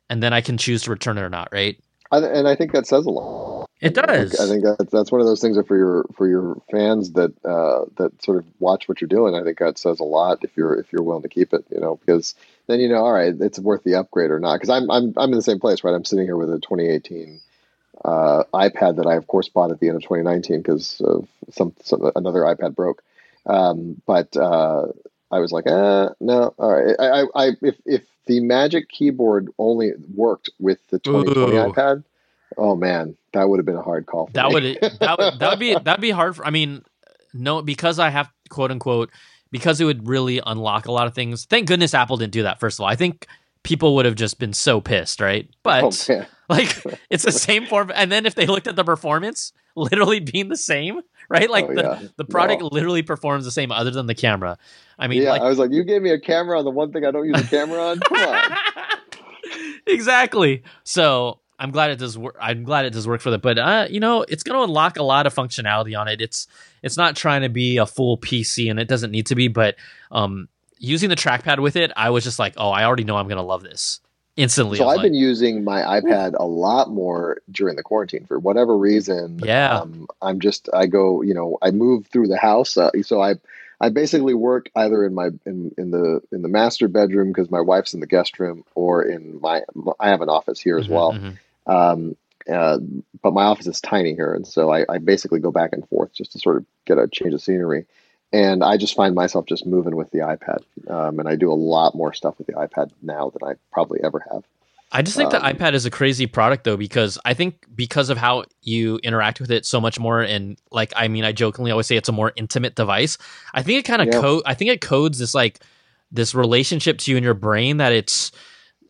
and then I can choose to return it or not, right? I, and I think that says a lot. It does. I think that's that's one of those things that for your for your fans that uh, that sort of watch what you're doing. I think that says a lot if you're if you're willing to keep it, you know, because then you know, all right, it's worth the upgrade or not. Because I'm I'm I'm in the same place, right? I'm sitting here with a 2018 uh, iPad that I of course bought at the end of 2019 because of some, some another iPad broke. Um, but uh, I was like, eh, no, all right. I, I, I if if the Magic Keyboard only worked with the 2020 Ooh. iPad, oh man, that would have been a hard call. That would (laughs) that would that would be that'd be hard for I mean no because I have quote unquote because it would really unlock a lot of things. Thank goodness Apple didn't do that first of all. I think people would have just been so pissed, right? But Oh, (laughs) like it's the same form and then if they looked at the performance literally being the same, right? Like Oh, the, yeah. the product No. literally performs the same other than the camera. I mean yeah, like I was like, you gave me a camera on the one thing I don't use a camera on. Come on. (laughs) exactly. So I'm glad it does work. I'm glad it does work for them. But uh, you know, it's going to unlock a lot of functionality on it. It's it's not trying to be a full PC, and it doesn't need to be. But um, using the trackpad with it, I was just like, oh, I already know I'm going to love this instantly. So I've like, been using my iPad a lot more during the quarantine for whatever reason. Yeah. um, I'm just I go you know I move through the house, uh, so I I basically work either in my in, in the in the master bedroom because my wife's in the guest room, or in my I have an office here as mhm, well. mhm. Um, uh, but my office is tiny here, and so I, I basically go back and forth just to sort of get a change of scenery. And I just find myself just moving with the iPad, um, and I do a lot more stuff with the iPad now than I probably ever have. I just think the Um, iPad is a crazy product though because I think because of how you interact with it so much more and like I mean I jokingly always say it's a more intimate device. I think it kind of Yeah. code I think it codes this like this relationship to you in your brain that it's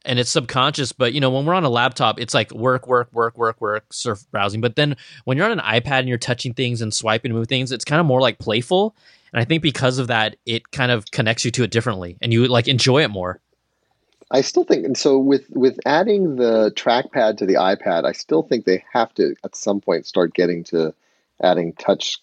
and it's subconscious but you know when we're on a laptop it's like work work work work work surf browsing but then when you're on an iPad and you're touching things and swiping and move things it's kind of more like playful and I think because of that it kind of connects you to it differently and you like enjoy it more. I still think, and so with with adding the trackpad to the iPad, I still think they have to at some point start getting to adding touch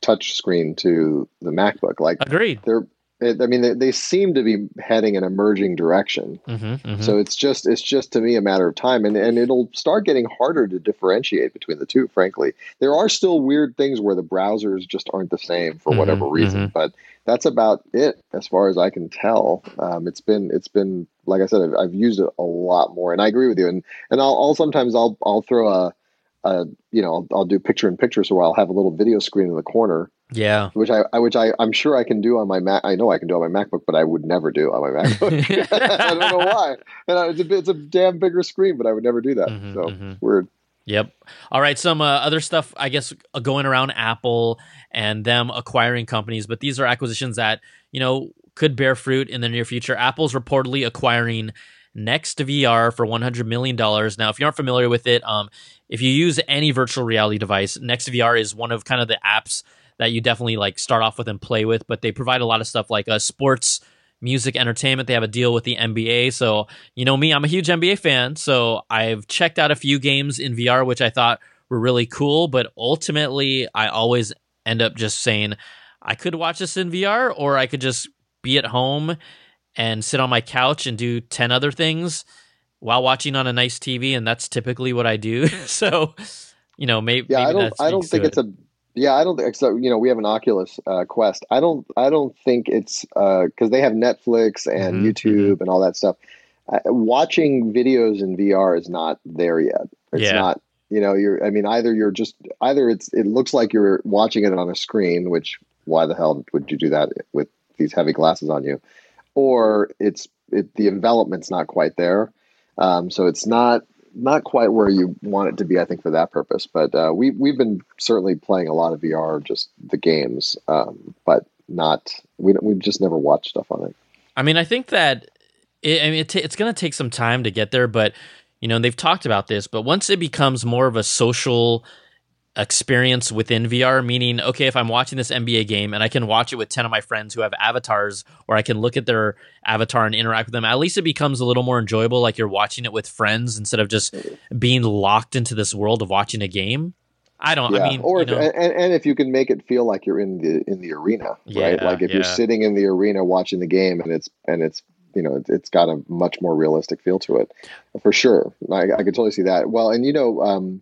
touch screen to the MacBook. Like Agreed. they're, it, I mean, they, they seem to be heading in a merging direction. Mm-hmm, mm-hmm. So it's just it's just to me a matter of time, and and it'll start getting harder to differentiate between the two. Frankly, there are still weird things where the browsers just aren't the same for Mhm, whatever reason, but that's about it as far as I can tell. Um, it's been it's been like I said, I've, I've used it a lot more, and I agree with you. And and I'll, I'll sometimes I'll I'll throw a, a you know I'll, I'll do picture in picture, so I'll have a little video screen in the corner yeah. which I, I which I I'm sure I can do on my Mac. I know I can do on my MacBook, but I would never do on my (laughs) MacBook. (laughs) I don't know why. And I- it's a it's a damn bigger screen, but I would never do that. Mhm, so mhm. it's weird. Yep. All right. Some uh, other stuff, I guess, uh, going around Apple and them acquiring companies, but these are acquisitions that you know could bear fruit in the near future. Apple's reportedly acquiring Next VR for 100 million dollars. Now, if you aren't familiar with it, um, if you use any virtual reality device, Next VR is one of kind of the apps that you definitely like start off with and play with. But they provide a lot of stuff like uh, sports, music, entertainment. They have a deal with the NBA, so you know me, I'm a huge NBA fan, so I've checked out a few games in VR, which I thought were really cool. But ultimately, I always end up just saying, I could watch this in VR, or I could just be at home and sit on my couch and do 10 other things while watching on a nice TV. And that's typically what I do. (laughs) so, you know, maybe, Yeah, maybe I don't I don't think it's a yeah I don't think so. You know, we have an Oculus uh, Quest. I don't I don't think it's because they have Netflix and Mhm, YouTube and all that stuff. Uh, watching videos in VR is not there yet. It's Yeah. not. You know, you're. I mean, either you're just either it's it looks like you're watching it on a screen, which why the hell would you do that with these heavy glasses on you? Or it's it, the envelopment's not quite there. Um, so it's not not quite where you want it to be, I think, for that purpose. But uh, we we've been certainly playing a lot of VR, just the games, um, but not we we've just never watched stuff on it. I mean, I think that it, I mean it t- it's going to take some time to get there, but you know they've talked about this. But once it becomes more of a social experience within VR, meaning, okay, if I'm watching this NBA game and I can watch it with 10 of my friends who have avatars, or I can look at their avatar and interact with them, at least it becomes a little more enjoyable, like you're watching it with friends instead of just being locked into this world of watching a game. I don't. Yeah. I mean, or you if, know, and, and if you can make it feel like you're in the in the arena, right? Like if you're sitting in the arena watching the game, and it's and it's you know it's- got a much more realistic feel to it, for sure. I, I can totally see that. Well, and you know, um,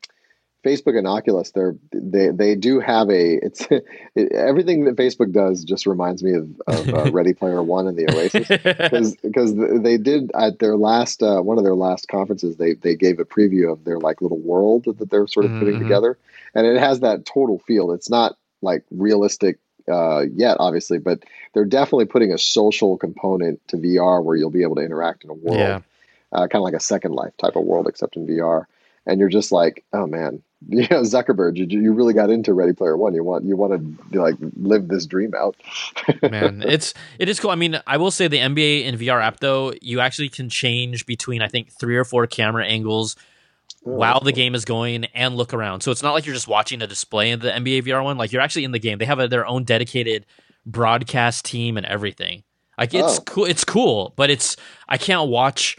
Facebook and Oculus, they're they they do have a it's (laughs) it, everything that Facebook does just reminds me of, of uh, (laughs) Ready Player One and the Oasis. Because because (laughs) they did at their last uh, one of their last conferences they they gave a preview of their like little world that they're sort of putting Mhm. together. And it has that total feel. It's not like realistic uh, yet obviously but they're definitely putting a social component to VR where you'll be able to interact in a world Yeah. uh, kind of like a second life type of world except in VR and you're just like oh man (laughs) you know Zuckerberg you, you really got into Ready Player One. You want you want to like live this dream out. (laughs) Man it's it is cool. I mean i will say the nba and vr app though you actually can change between i think three or four camera angles Oh, while the game is going and look around. So it's not like you're just watching a display in the nba vr one. Like you're actually in the game. They have a, their own dedicated broadcast team and everything. Like it's Oh. cool it's cool but it's i can't watch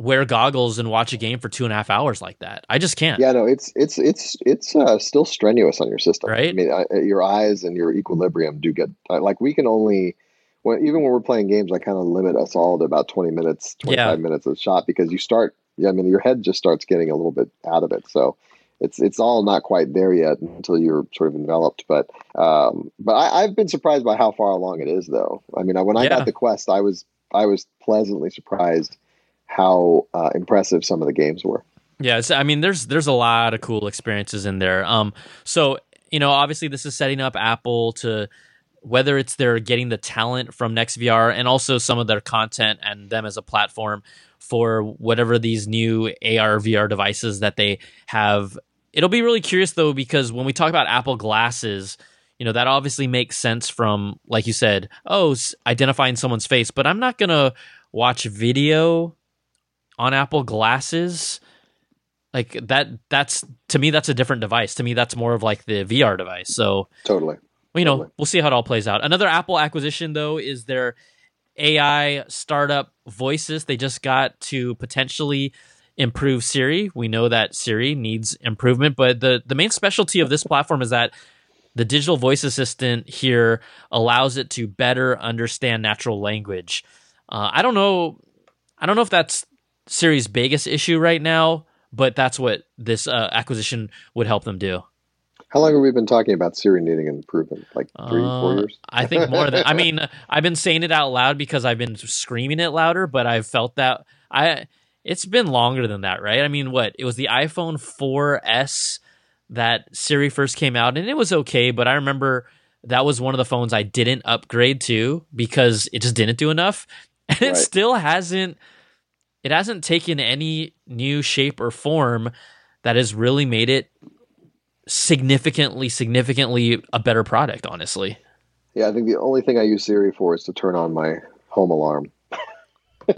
wear goggles and watch a game for two and a half hours like that i just can't Yeah, no, it's it's it's it's uh, still strenuous on your system, Right? I mean, I, your eyes and your equilibrium do get uh, like we can only when even when we're playing games, I kind of limit us all to about twenty minutes, twenty five minutes of shot because you start. Yeah, I mean, your head just starts getting a little bit out of it, so it's it's all not quite there yet until you're sort of enveloped. But um, but I, I've been surprised by how far along it is, though. I mean, when I Yeah. got the Quest, I was I was pleasantly surprised how uh, impressive some of the games were. Yeah, I mean, there's there's a lot of cool experiences in there. Um, so you know, obviously, this is setting up Apple to whether it's they're getting the talent from NextVR and also some of their content and them as a platform for whatever these new AR VR devices that they have. It'll be really curious though because when we talk about Apple glasses, you know that obviously makes sense from like you said, oh, identifying someone's face. But I'm not gonna watch video on Apple glasses like that that's to me that's a different device. To me that's more of like the vr device. So Totally. well, you know Totally. we'll see how it all plays out. Another apple acquisition though is their ai startup Voysis. They just got to potentially improve siri. We know that siri needs improvement but the the main specialty of this platform is that the digital voice assistant here allows it to better understand natural language. Uh, i don't know i don't know if that's siri's biggest issue right now but that's what this uh, acquisition would help them do How long have we been talking about Siri needing an improvement? Like three, Uh, four years? I think more than I (laughs) mean I've been saying it out loud because I've been screaming it louder, but I've felt that I it's been longer than that, right? I mean, what? It was the iPhone 4S that Siri first came out and it was okay, but I remember that was one of the phones I didn't upgrade to because it just didn't do enough. (laughs) And it still hasn't it hasn't taken any new shape or form that has really made it significantly significantly a better product honestly Yeah, I think the only thing I use Siri for is to turn on my home alarm. (laughs)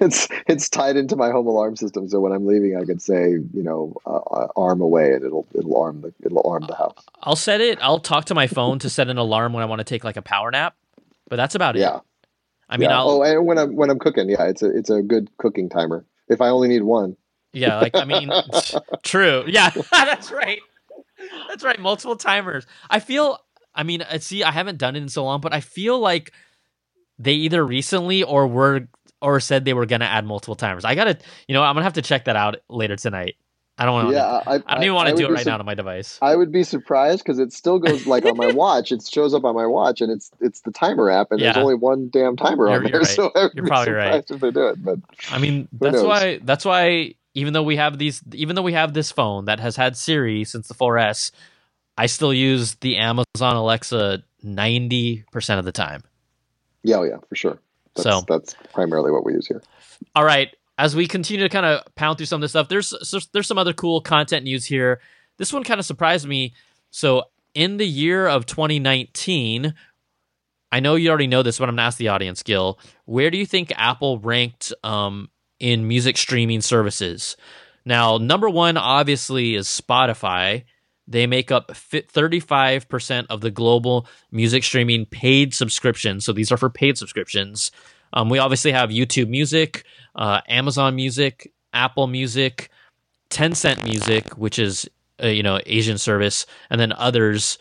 it's it's tied into my home alarm system, so when I'm leaving, I could say, you know, uh, uh, arm away, and it'll it'll arm the it'll arm the house. I'll set it. I'll talk to my phone to set an alarm when I want to take like a power nap, but that's about it. Yeah. I mean, yeah. I'll oh, and when I'm when I'm cooking, yeah, it's a it's a good cooking timer. If I only need one, yeah, like I mean, (laughs) true. Yeah, (laughs) that's right. That's right. Multiple timers. I feel. I mean, uh, see, I haven't done it in so long, but I feel like they either recently or were or said they were gonna add multiple timers. I gotta, you know, I'm gonna have to check that out later tonight. I don't want to. yeah, I, I don't even want to do it right sur- now on my device. I would be surprised because it still goes like on my (laughs) watch. It shows up on my watch, and it's it's the timer app, and there's only one damn timer on You're- there. (laughs) you're right. So I would You're be probably right. surprised if they do it. But I mean, that's knows? why that's why even though we have these even though we have this phone that has had Siri since the 4S, I still use the Amazon Alexa 90% of the time. yeah, oh, yeah, for sure. That's, so that's primarily what we use here. All right. As we continue to kind of pound through some of this stuff, there's there's some other cool content news here. This one kind of surprised me. So in the year of 2019, I know you already know this, but I'm gonna ask the audience, Gil. Where do you think Apple ranked um, in music streaming services? Now, number one obviously is Spotify. They make up 35% of the global music streaming paid subscriptions. So these are for paid subscriptions. Um, we obviously have YouTube Music, uh, Amazon Music, Apple Music, Tencent Music, which is a, you know Asian service, and then others.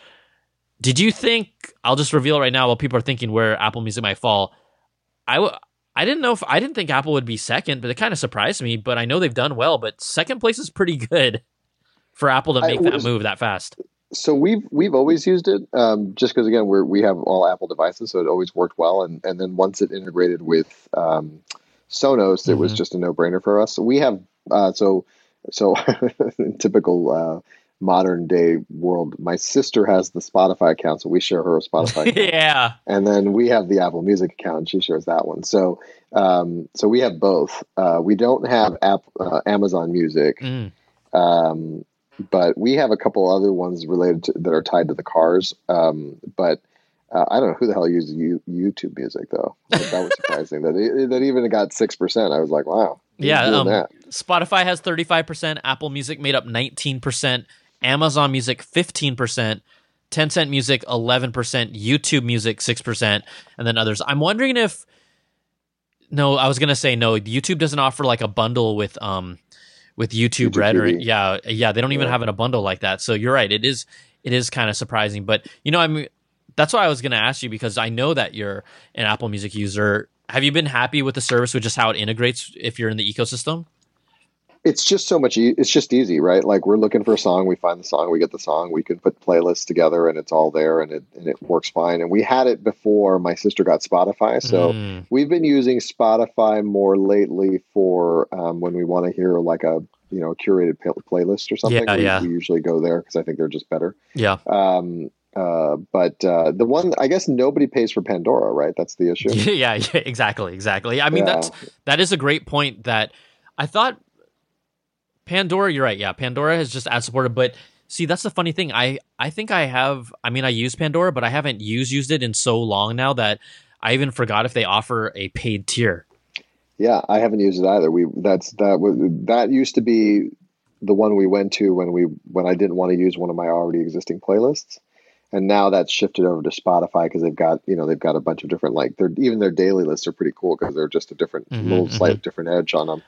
Did you think? I'll just reveal right now while people are thinking where Apple Music might fall. I w- I didn't know if I didn't think Apple would be second, but it kind of surprised me. But I know they've done well. But second place is pretty good for Apple to make I, that move that fast. So we've we've always used it um, just because again we we have all Apple devices, so it always worked well. And and then once it integrated with um, Sonos, it mm-hmm. was just a no brainer for us. So We have uh, so so (laughs) typical uh, modern day world. My sister has the Spotify account, so we share her Spotify. (laughs) Account. yeah, and then we have the Apple Music account, and she shares that one. So um, so we have both. Uh, we don't have app uh, Amazon Music. Mm. Um, but we have a couple other ones related to, that are tied to the cars. Um, but uh, I don't know who the hell uses U- YouTube Music though. Like, that was surprising that it, that even got six percent. I was like, wow. Yeah, um, Spotify has thirty five percent. Apple Music made up nineteen percent. Amazon Music fifteen percent. Tencent Music eleven percent. YouTube Music six percent, and then others. I'm wondering if. No, I was gonna say no. YouTube doesn't offer like a bundle with um with YouTube, YouTube Red or yeah, yeah, they don't even yeah. have it a bundle like that. So you're right. It is it is kind of surprising, but you know, I mean, that's why I was going to ask you because I know that you're an Apple Music user. Have you been happy with the service with just how it integrates if you're in the ecosystem? It's just so much. E- it's just easy, right? Like we're looking for a song, we find the song, we get the song, we can put playlists together, and it's all there, and it and it works fine. And we had it before my sister got Spotify, so mm. we've been using Spotify more lately for um, when we want to hear like a you know curated playlist or something. Yeah, we, yeah. we usually go there because I think they're just better. Yeah. Um, uh, but uh, the one, I guess, nobody pays for Pandora, right? That's the issue. (laughs) yeah, yeah, exactly, exactly. I mean, yeah. that's that is a great point. That I thought Pandora. You're right. Yeah, Pandora is just ad supported, but see, that's the funny thing. I I think I have. I mean, I use Pandora, but I haven't used used it in so long now that I even forgot if they offer a paid tier. Yeah, I haven't used it either. We that's that was that used to be the one we went to when we when I didn't want to use one of my already existing playlists and now that's shifted over to Spotify because they've got you know they've got a bunch of different like they're even their daily lists are pretty cool because they're just a different mm-hmm, little mm-hmm. slight different edge on them.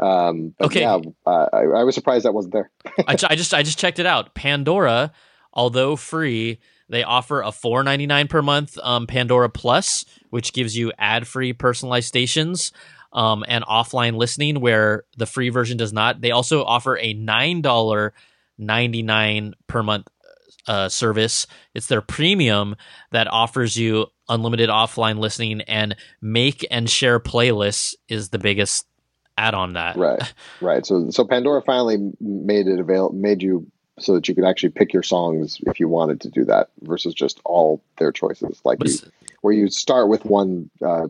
Um, okay, yeah, uh, I, I, was surprised that wasn't there. (laughs) I, I just I just checked it out. Pandora, although free, they offer a four ninety nine per month um, Pandora Plus, which gives you ad free personalized stations. Um, and offline listening, where the free version does not. They also offer a nine dollar ninety nine per month uh, service. It's their premium that offers you unlimited offline listening and make and share playlists is the biggest add on that. Right, right. So so Pandora finally made it available, made you so that you could actually pick your songs if you wanted to do that versus just all their choices, like you, where you start with one. Uh,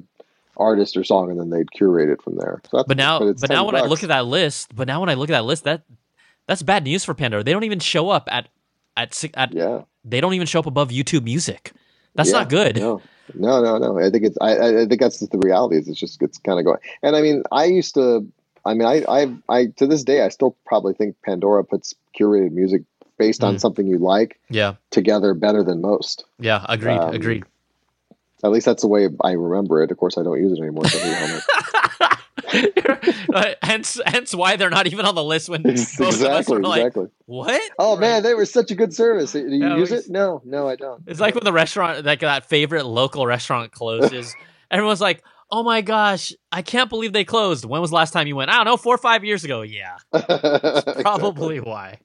artist or song and then they'd curate it from there. So but now, but, but now when bucks. I look at that list, but now when I look at that list, that that's bad news for Pandora. They don't even show up at at at yeah. They don't even show up above YouTube Music. That's yeah, not good. No, no, no, no. I think it's. I, I think that's just the reality. Is it's just it's kind of going. And I mean, I used to. I mean, I, I, I to this day, I still probably think Pandora puts curated music based on mm. something you like, yeah, together better than most. Yeah, agreed, um, agreed. At least that's the way I remember it. Of course, I don't use it anymore. So (laughs) (laughs) uh, hence, hence why they're not even on the list when exactly, exactly. Like, what? Oh right. man, they were such a good service. Do you no, use it? No, no, I don't. It's like when the restaurant, like that favorite local restaurant closes. (laughs) everyone's like, "Oh my gosh, I can't believe they closed." When was the last time you went? I don't know, four or five years ago. Yeah, (laughs) probably exactly. why.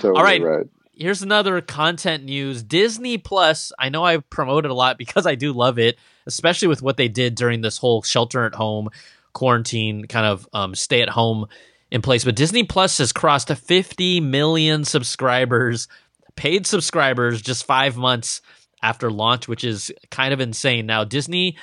Totally All right. right here's another content news. Disney Plus, I know I promoted a lot because I do love it, especially with what they did during this whole shelter at home, quarantine, kind of um, stay at home in place. But Disney Plus has crossed 50 million subscribers, paid subscribers, just five months after launch, which is kind of insane. Now, Disney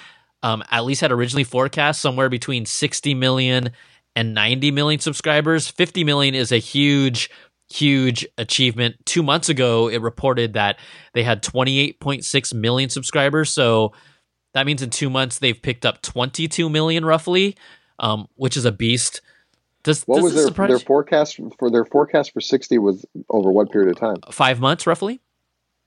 um, at least had originally forecast somewhere between 60 million and 90 million subscribers. 50 million is a huge, huge achievement. Two months ago, it reported that they had 28.6 million subscribers. So that means in two months, they've picked up 22 million roughly, um, which is a beast. Does, what does was their their you? forecast for their forecast for sixty was over what period of time? Five months roughly?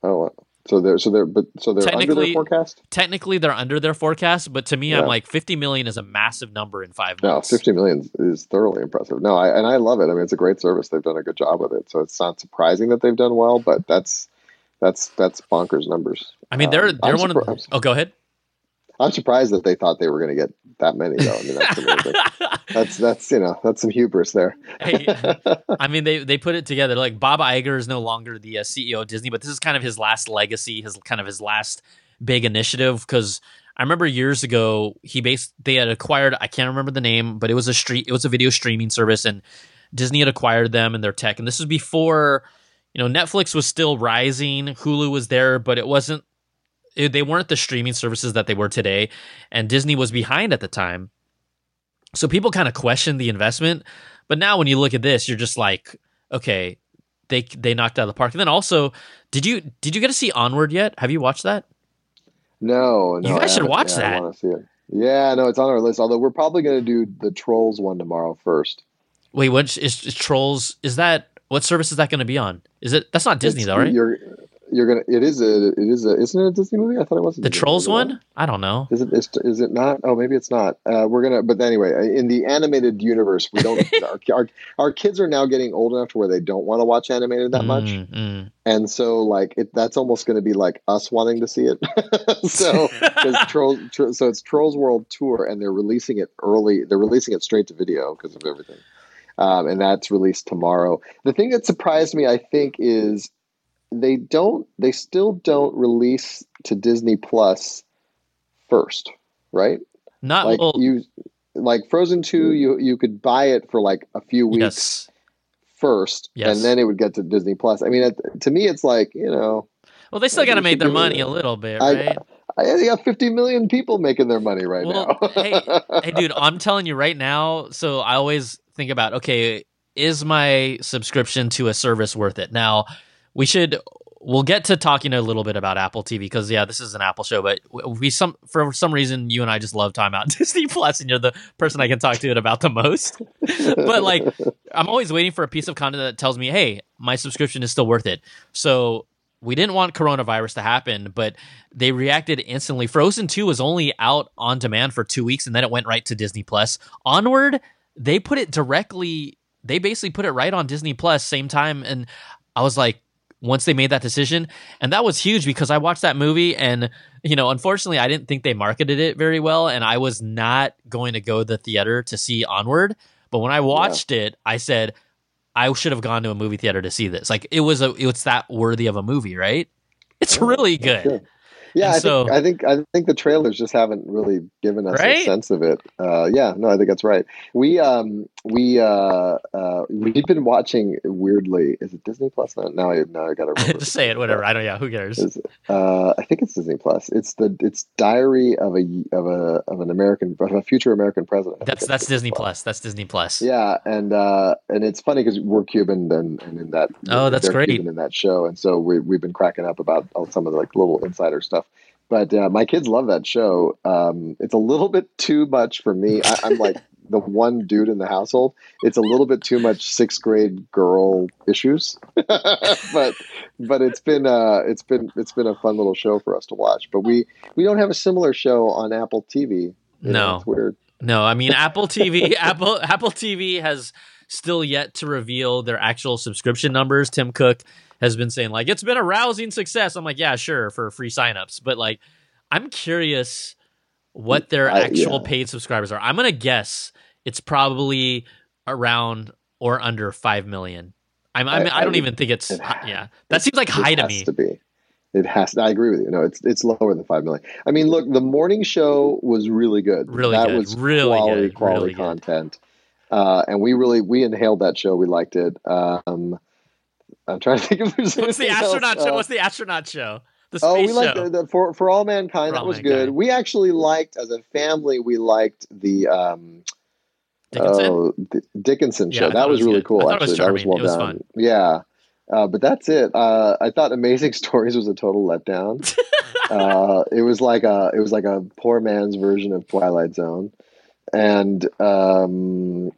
Oh, so they're so they're but so they're under their forecast. Technically, they're under their forecast, but to me, I'm like 50 million is a massive number in five months. No, months. fifty million is thoroughly impressive. No, I, and I love it. I mean, it's a great service. They've done a good job with it. So it's not surprising that they've done well, but that's that's that's bonkers numbers. I mean, they're Um, they're one of. The, oh, go ahead. I'm surprised that they thought they were going to get that many though. I mean, that's (laughs) that's that's you know that's some hubris there. Hey, (laughs) I mean, they they put it together. Like Bob Iger is no longer the uh, CEO of Disney, but this is kind of his last legacy, his kind of his last big initiative. Because I remember years ago, he based they had acquired. I can't remember the name, but it was a street. It was a video streaming service, and Disney had acquired them and their tech. And this was before, you know, Netflix was still rising. Hulu was there, but it wasn't. It, they weren't the streaming services that they were today, and Disney was behind at the time. So people kind of questioned the investment. But now when you look at this, you're just like, okay, they they knocked out of the park. And then also, did you did you get to see Onward yet? Have you watched that? No, no, You guys should watch Yeah, that. I want to see it. Yeah, no, it's on our list. Although we're probably going to do the Trolls one tomorrow first. Wait, which is, is Trolls? Is that what service is that going to be on? Is it that's not Disney It's- though, right? You're you're gonna. It is a. It is a. Isn't it a Disney movie? I thought it was The Disney Trolls movie. one? I don't know. Is it? Is, is it not? Oh, maybe it's not. Uh, we're gonna. But anyway, in the animated universe, we don't. (laughs) our, our our kids are now getting old enough to where they don't want to watch animated that much, Mm, mm. and so like it, that's almost going to be like us wanting to see it. (laughs) so (laughs) trolls. Tro- so it's Trolls World Tour, and they're releasing it early. They're releasing it straight to video because of everything. Um, and that's released tomorrow. The thing that surprised me, I think, is they don't. They still don't release to Disney Plus first, right? not like well. you, like Frozen Two, mm. you you could buy it for like a few weeks yes. first, Yes. and then it would get to Disney Plus. I mean, it, to me, it's like you know, Well, they still got to make their money a- little bit, I- right? I they got 50 million people making their money right Well, now. hey, hey, (laughs) dude, I'm telling you right now. So I always think about, okay, is my subscription to a service worth it? Now, we should. We'll get to talking a little bit about Apple TV because yeah, this is an Apple show, but we some for some reason you and I just love talking about (laughs) Disney Plus, and you're the person I can talk to it about the most. (laughs) but like, I'm always waiting for a piece of content that tells me, hey, my subscription is still worth it. So we didn't want coronavirus to happen, but they reacted instantly. Frozen 2 was only out on demand for two weeks and then it went right to Disney Plus. Onward, they put it directly, they basically put it right on Disney Plus same time. And I was like, once they made that decision, and that was huge because I watched that movie and, you know, unfortunately, I didn't think they marketed it very well. And I was not going to go to the theater to see Onward. But when I watched it, I said, I should have gone to a movie theater to see this. Like it was a, it's that worthy of a movie, right? It's Yeah, really good. Yeah, I so- think I think I think the trailers just haven't really given us Right? a sense of it. Uh, yeah, no, I think that's right. We um we uh, uh we've been watching weirdly. Is it Disney Plus? Now, now I now I got to (laughs) remember. Just say it, whatever. I don't. Yeah, who cares? Is, uh, I think it's Disney Plus. It's the it's Diary of a of a of an American of a future American president. I That's that's Disney Plus. That's Disney Plus. Yeah, and uh, and it's funny because we're Cuban and, and in that Oh, that's great. Cuban in that show, and so we we've been cracking up about some of the like little insider stuff. But uh, my kids love that show. Um, it's a little bit too much for me. I, I'm like (laughs) the one dude in the household. It's a little bit too much sixth grade girl issues, (laughs) but but it's been uh, it's been it's been a fun little show for us to watch. But we we don't have a similar show on Apple TV. You know, No. it's weird. No, I mean Apple TV. (laughs) Apple Apple TV has still yet to reveal their actual subscription numbers. Tim Cook has been saying like it's been a rousing success. I'm like, yeah, sure, for free signups, but like, I'm curious what their I- actual yeah. paid subscribers are. I'm gonna guess it's probably around or under five million. I'm, I, I- I, I don't would- even think it's it- hi- yeah. That seems like It high to has me. To be. It has. To, I agree with you. No, it's it's lower than five million. I mean, look, the morning show was really good. Really that good. was Really quality, good. quality Really good. content. Uh, and we really we inhaled that show. We liked it. Um, I'm trying to think if there's (laughs) What's the anything else. astronaut show? Uh, What's the astronaut show? The Oh, space we liked show. the, the for for all mankind. For that All was Mankind. good. We actually liked as a family. We liked the um, Dickinson? oh, D- Dickinson show. Thought that was was really good. I cool. it was Actually, that was well was done. fun. Yeah, uh, but that's it. Uh, I thought Amazing (laughs) Stories was a total letdown. (laughs) uh, it was like a it was like a poor man's version of Twilight Zone, and um,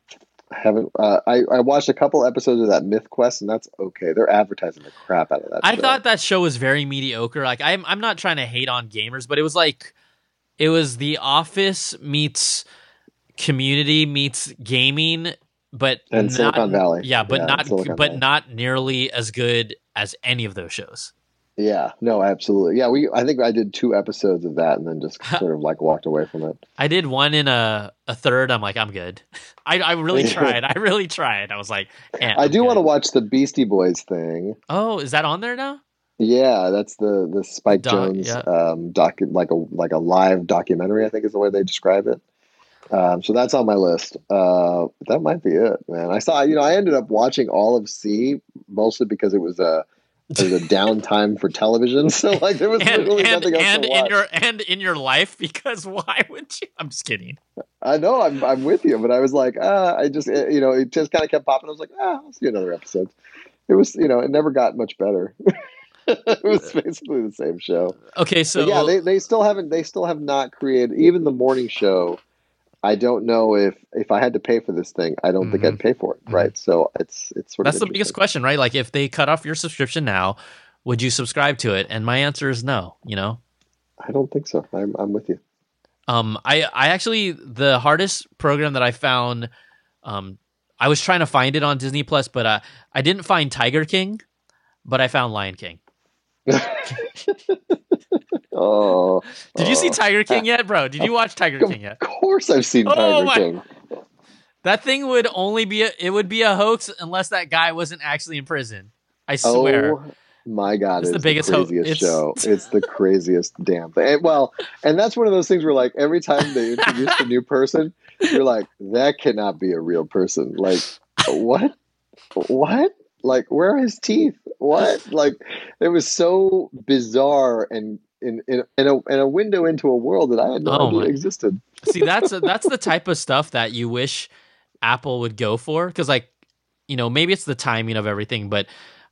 I haven't uh, I I watched a couple episodes of that Mythic Quest, and that's okay. They're advertising the crap out of that. Show. I show. thought that show was very mediocre. Like I'm I'm not trying to hate on gamers, but it was like it was The Office meets Community meets gaming, but And not, Silicon Valley. Yeah, but Yeah, not but Valley. not nearly as good as any of those shows. Yeah, no, absolutely. Yeah, we. I think I did two episodes of that, and then just (laughs) sort of like walked away from it. I did one in a a third. I'm like, I'm good. (laughs) I I really (laughs) tried. I really tried. I was like, eh, I do want to watch the Beastie Boys thing. Oh, is that on there now? Yeah, that's the the Spike Doc- Jonze yeah. um doc like a like a live documentary. I think is the way they describe it. Um, so that's on my list. Uh, that might be it, man. I saw, you know, I ended up watching all of See mostly because it was a was a downtime for television. (laughs) So like there was And literally and, nothing else and to in watch. your and in your life (laughs) because why would you? I'm just kidding. I know I'm I'm with you, but I was like, ah, I just eh, you know, it just kind of kept popping. I was like, ah, I'll see another episode. It was, you know, it never got much better. (laughs) it was basically the same show. Okay, so But yeah, they, they still haven't they still have not created even the morning show. I don't know if if I had to pay for this thing, I don't think I'd pay for it. Mhm. Right. So it's it's sort That's of the biggest question, right? Like if they cut off your subscription now, would you subscribe to it? And my answer is no, you know. I don't think so. I'm I'm with you. Um I I actually the hardest program that I found um I was trying to find it on Disney Plus, but uh, I didn't find Tiger King, but I found Lion King. (laughs) (laughs) Oh, Did you see oh. Tiger King yet, bro? Did you watch Tiger King yet? Of (laughs) course, I've seen Oh Tiger my- King. That thing would only be a, it would be a hoax unless that guy wasn't actually in prison. I oh swear. Oh my god, It's it's, the the, biggest hoax. craziest It's- show. (laughs) It's the craziest damn thing. And, well, and that's one of those things where like every time they introduce a new (laughs) person, you're like, that cannot be a real person. Like, what? What? Like, where are his teeth? What? Like, it was so bizarre and in in, in a in a window into a world that I had no Oh idea my- existed. (laughs) See, that's that's the (laughs) type of stuff that you wish Apple would go for because, like, you know, maybe it's the timing of everything, but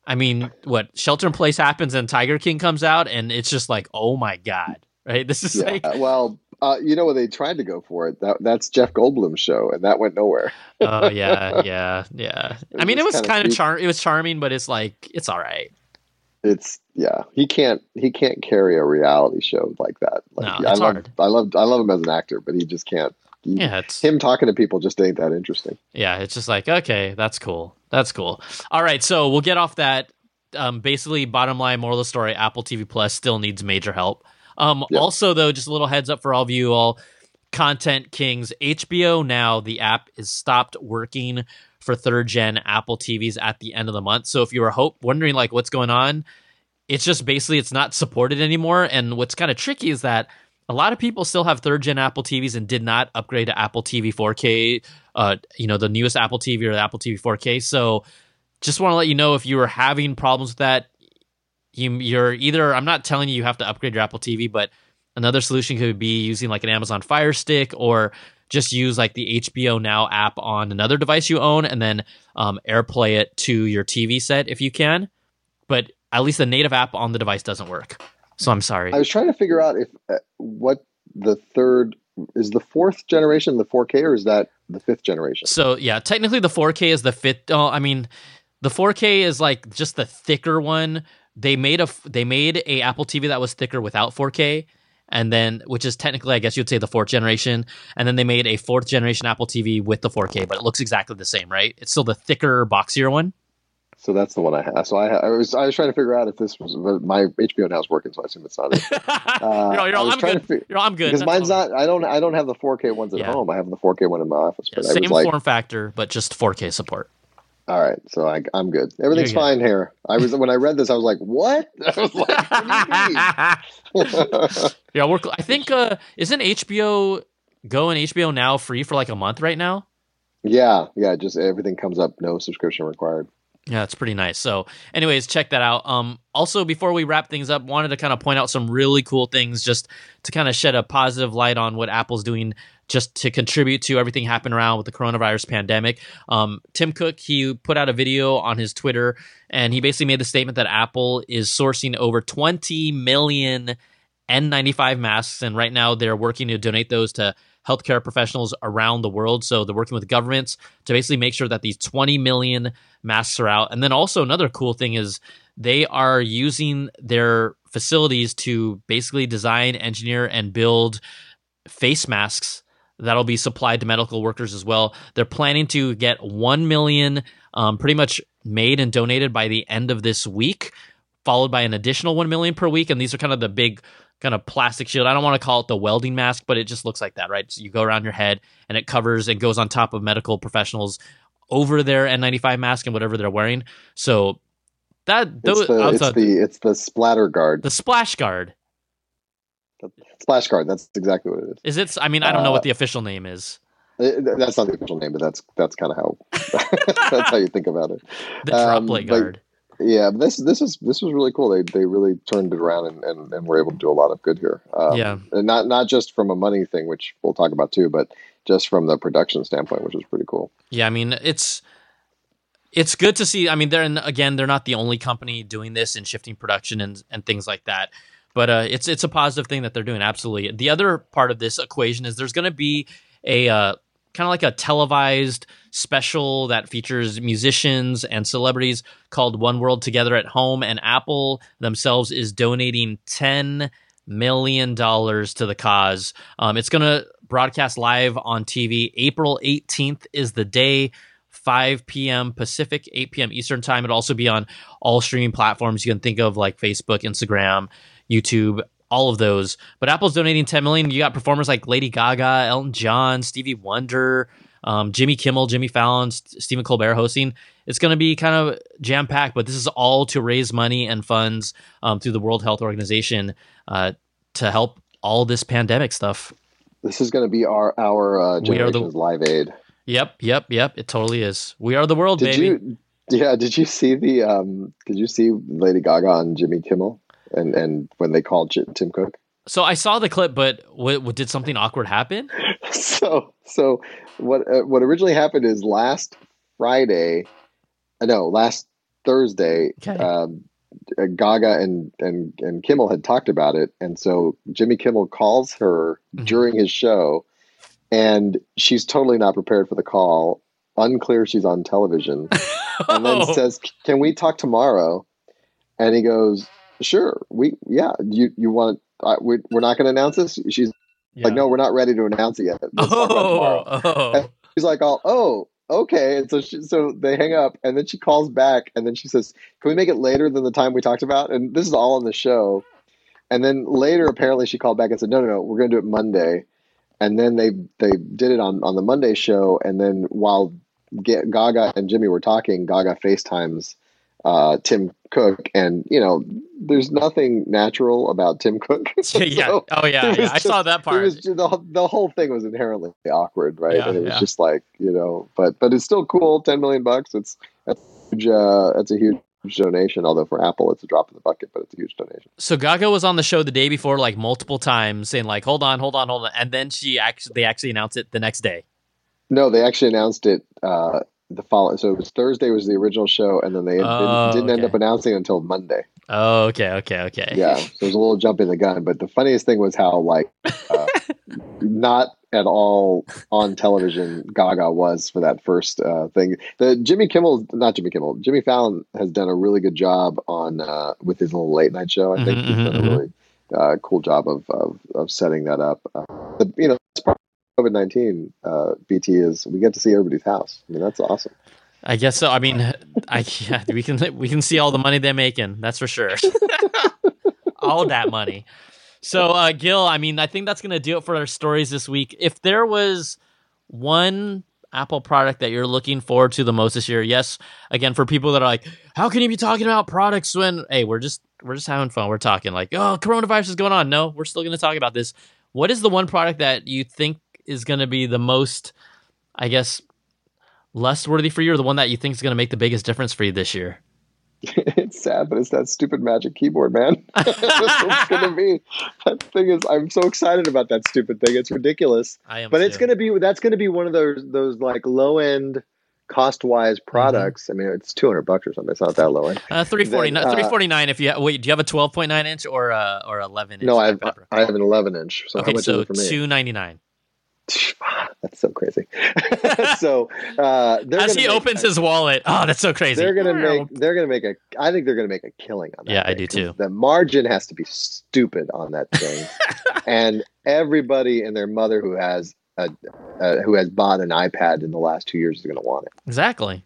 I mean, what Shelter in Place happens and Tiger King comes out, and it's just like, oh my god, right? (laughs) This is Yeah. like, well, uh, you know what they tried to go for it. That that's Jeff Goldblum's show, and that went nowhere. oh yeah, yeah, yeah. I mean, it was kind of char. It was charming, but it's like it's all right. It's yeah he can't he can't carry a reality show like that like No, i love hard. i love i love him as an actor but he just can't he, Yeah, it's him talking to people just ain't that interesting yeah, it's just like okay, that's cool, that's cool. All right, so we'll get off that. Um, basically, bottom line, moral of the story: Apple TV Plus still needs major help. Um, Yeah. also though, just a little heads up for all of you all content kings. HBO now the app is stopped working for third gen Apple TVs at the end of the month. So if you were hope wondering like what's going on, it's just basically it's not supported anymore. And what's kind of tricky is that a lot of people still have third gen Apple TVs and did not upgrade to Apple TV 4K, uh, you know, the newest Apple TV or the Apple TV 4K. So just want to let you know if you were having problems with that, you, you're either, I'm not telling you you have to upgrade your Apple TV, but another solution could be using like an Amazon Fire Stick or just use like the HBO Now app on another device you own and then um, AirPlay it to your TV set if you can. But at least the native app on the device doesn't work. So I'm sorry. i was trying to figure out if uh, what the third is the fourth generation the 4k or is that the fifth generation So yeah, technically the 4K is the fifth. Oh, I mean, the 4K is like just the thicker one. They made a they made a Apple TV that was thicker without 4K, and then which is technically I guess you'd say the fourth generation. And then they made a fourth generation Apple TV with the 4K, but it looks exactly the same, right? It's still the thicker, boxier one. so that's the one i have so i, I was i was trying to figure out if this was my hbo now is working so i assume it's not it. (laughs) Uh, you're you're I was I'm trying good. to fig- You're I'm good. because mine's not i don't i don't have the 4k ones at Yeah. home i have the 4k one in my office Yeah, same was like form factor, but just 4K support. All right, so I, I'm good. Everything's good. fine here. I was when I read this, I was like, "What?" (laughs) I was like, "What do you mean?" (laughs) yeah, we're. I think uh, isn't HBO Go and HBO Now free for like a month right now? yeah, yeah. Just everything comes up, no subscription required. Yeah, it's pretty nice. So, anyways, check that out. Um, also, before we wrap things up, wanted to kind of point out some really cool things just to kind of shed a positive light on what Apple's doing just to contribute to everything happening around with the coronavirus pandemic. Um, Tim Cook, he put out a video on his Twitter and he basically made the statement that Apple is sourcing over 20 million N95 masks. And right now they're working to donate those to healthcare professionals around the world. So they're working with governments to basically make sure that these 20 million masks are out. And then also another cool thing is they are using their facilities to basically design, engineer, and build face masks that'll be supplied to medical workers as well. They're planning to get 1 million um, pretty much made and donated by the end of this week, followed by an additional 1 million per week. And these are kind of the big kind of plastic shield. I don't want to call it the welding mask, but it just looks like that, right? So you go around your head and it covers and goes on top of medical professionals over their N95 mask and whatever they're wearing. So that those it's the, it's the, it's the splatter guard, the splash guard. Splash guard. That's exactly what it is. Is it? I mean, I don't know what uh, the official name is. It, that's not the official name, but that's that's kind of how (laughs) that's how you think about it. (laughs) The droplet um, guard. Yeah, but this this is this was really cool. They they really turned it around and, and, and were able to do a lot of good here. Um, yeah, and not not just from a money thing, which we'll talk about too, but just from the production standpoint, which was pretty cool. Yeah, I mean it's it's good to see. I mean, they're in, again, they're not the only company doing this and shifting production and and things like that. But uh, it's it's a positive thing that they're doing. Absolutely. The other part of this equation is there's going to be a uh, kind of like a televised special that features musicians and celebrities called One World Together at Home, and Apple themselves is donating ten million dollars to the cause. Um, it's going to broadcast live on TV. April 18th is the day. 5 p.m. Pacific, 8 p.m. Eastern time. It'll also be on all streaming platforms you can think of, like Facebook, Instagram, YouTube, all of those. But Apple's donating 10 million. You got performers like Lady Gaga, Elton John, Stevie Wonder, um, Jimmy Kimmel, Jimmy Fallon, St- Stephen Colbert hosting. It's going to be kind of jam packed, but this is all to raise money and funds um, through the World Health Organization uh, to help all this pandemic stuff. This is going to be our our uh, generation's the, live aid. Yep, yep, yep. It totally is. We are the world, did baby. You, yeah. Did you see the? Um, did you see Lady Gaga and Jimmy Kimmel? And and when they called Tim Cook. So I saw the clip, but what, what did something awkward happen? (laughs) so so what uh, what originally happened is last Friday, uh, no, last Thursday, okay. um, uh, Gaga and and and Kimmel had talked about it, and so Jimmy Kimmel calls her mm-hmm. during his show, and she's totally not prepared for the call. Unclear she's on television, (laughs) and then oh. says, "Can we talk tomorrow?" And he goes, sure, we yeah, you you want uh, we, we're not going to announce this. She's yeah. like, no, we're not ready to announce it yet. Let's oh, (laughs) oh. she's like, oh, oh, okay. And so she, so they hang up, and then she calls back, and then she says, "Can we make it later than the time we talked about?" And this is all on the show. And then later, apparently, she called back and said, "No, no, no, we're going to do it Monday." And then they they did it on on the Monday show, and then while Gaga and Jimmy were talking, Gaga FaceTimes uh, Tim Cook, and you know, there's nothing natural about Tim Cook. (laughs) yeah. So oh yeah. yeah. Just, I saw that part. Was, the, the whole thing was inherently awkward, right? Yeah, and it was yeah. just like you know, but but it's still cool. Ten million bucks. It's that's a huge. Uh, that's a huge donation. Although for Apple, it's a drop in the bucket, but it's a huge donation. So Gaga was on the show the day before, like multiple times, saying like, "Hold on, hold on, hold on," and then she actually they actually announced it the next day. No, they actually announced it uh, the following. So it was Thursday was the original show, and then they oh, didn't, didn't okay. end up announcing until Monday. Oh, okay, okay, okay. Yeah, so it was a little jump in the gun, but the funniest thing was how like uh, (laughs) not at all on television Gaga was for that first uh, thing. The Jimmy Kimmel, not Jimmy Kimmel, Jimmy Fallon has done a really good job on uh, with his little late night show. I think mm-hmm, he's done mm-hmm. a really uh, cool job of, of, of setting that up. Uh, but, you know, that's part COVID nineteen, uh, BT is we get to see everybody's house. I mean, that's awesome. I guess so. I mean, (laughs) I yeah, we can we can see all the money they're making. That's for sure. (laughs) all that money. So, uh, Gil, I mean, I think that's gonna do it for our stories this week. If there was one Apple product that you're looking forward to the most this year, yes, again for people that are like, how can you be talking about products when? Hey, we're just we're just having fun. We're talking like, oh, coronavirus is going on. No, we're still gonna talk about this. What is the one product that you think is going to be the most, I guess, less worthy for you, or the one that you think is going to make the biggest difference for you this year? (laughs) it's sad, but it's that stupid magic keyboard, man. (laughs) That's what gonna be. That thing is, I'm so excited about that stupid thing. It's ridiculous. I am, but it's gonna be that's gonna be one of those those like low end cost wise Mm-hmm. products. I mean, it's 200 bucks or something. It's not that low end. Uh, 349 Then, uh, 349 if you ha- wait do you have a 12.9 inch or uh or 11 inch No, I have I have an 11 inch. So how okay much so is it for me? 299 (laughs) That's so crazy. (laughs) so uh, they're as he make- opens his wallet oh that's so crazy they're gonna make they're gonna make a I think they're gonna make a killing on that. Yeah, I do too. The margin has to be stupid on that thing, (laughs) and everybody and their mother who has a, uh, who has bought an iPad in the last two years is gonna want it. exactly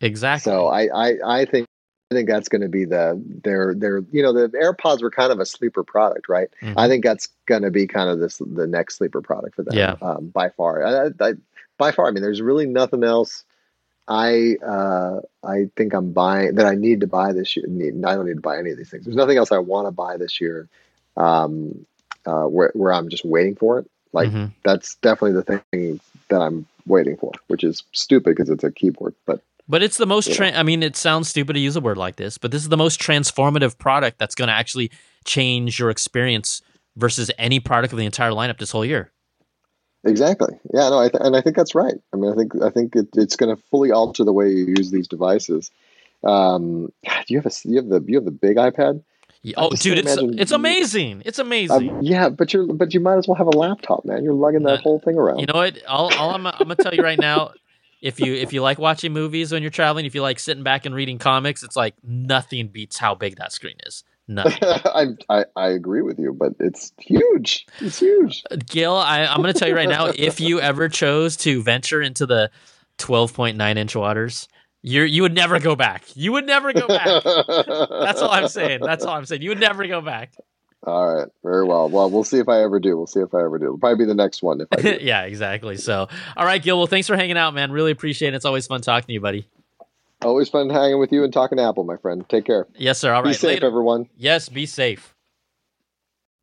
exactly So I I, I think. I think that's going to be the their their you know the AirPods were kind of a sleeper product, right? Mhm. I think that's going to be kind of this the next sleeper product for them. Yeah. um, by far. I, I, by far. I mean, there's really nothing else. I uh, I think I'm buying that I need to buy this year. Need, I don't need to buy any of these things. There's nothing else I want to buy this year. Um, uh, where where I'm just waiting for it. Like Mhm. that's definitely the thing that I'm waiting for, which is stupid because it's a keyboard. But But it's the most. Tra- I mean, it sounds stupid to use a word like this, but this is the most transformative product that's going to actually change your experience versus any product of the entire lineup this whole year. Exactly. Yeah. No. I th- and I think that's right. I mean, I think I think it, it's going to fully alter the way you use these devices. Um, do you have a you have the you have the big iPad? Oh, dude, it's imagine- it's amazing. It's amazing. Um, yeah, but you're but you might as well have a laptop, man. You're lugging that Uh, whole thing around. you know what? All, all I'm, I'm gonna tell you right now. If you if you like watching movies when you're traveling, if you like sitting back and reading comics, it's like nothing beats how big that screen is. Nothing. (laughs) I, I I agree with you, but it's huge. It's huge. Uh, Gil, I, I'm going to tell you right now, (laughs) if you ever chose to venture into the 12.9 inch waters, you you would never go back. You would never go back. (laughs) That's all I'm saying. That's all I'm saying. You would never go back. All right, very well. Well, we'll see if I ever do. We'll see if I ever do. It'll probably be the next one if I do. (laughs) yeah, exactly. So, all right, Gil. Well, thanks for hanging out, man. Really appreciate it. It's always fun talking to you, buddy. Always fun hanging with you and talking to Apple, my friend. Take care. Yes, sir. All right. Be safe, later. everyone. Yes, be safe.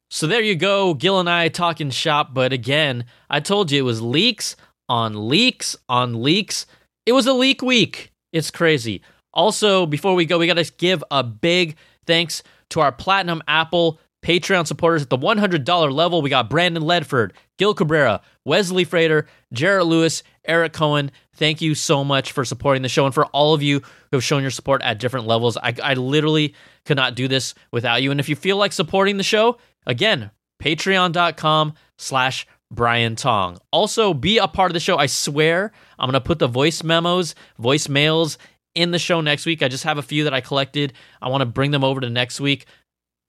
So there you go, Gil and I talking shop. But again, I told you it was leaks on leaks on leaks. It was a leak week. It's crazy. Also, before we go, we got to give a big thanks to our Platinum Apple Patreon supporters at the $100 level. We got Brandon Ledford, Gil Cabrera, Wesley Frater, Jarrett Lewis, Eric Cohen. Thank you so much for supporting the show and for all of you who have shown your support at different levels. I, I literally could not do this without you. And if you feel like supporting the show, again, patreon.com slash Brian Tong. Also, be a part of the show. I swear I'm going to put the voice memos, voicemails in the show next week. I just have a few that I collected. I want to bring them over to next week.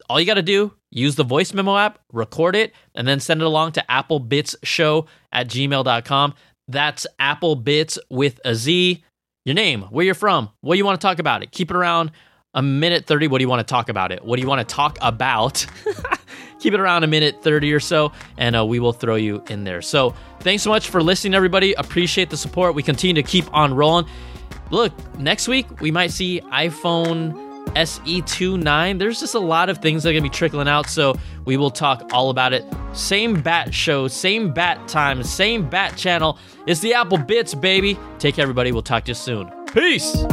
All you got to do, use the voice memo app, record it, and then send it along to applebitzshow at gmail.com. That's applebitz with a Z. Your name, where you're from, what you want to talk about it. Keep it around a minute 30. What do you want to talk about it? What do you want to talk about? (laughs) Keep it around a minute 30 or so, and uh, we will throw you in there. So, thanks so much for listening, everybody. Appreciate the support. We continue to keep on rolling. Look, next week we might see iPhone SE2 9. There's just a lot of things that are going to be trickling out, so we will talk all about it. Same bat show, same bat time, same bat channel. It's the Apple Bitz, baby. Take care, everybody. We'll talk to you soon. Peace.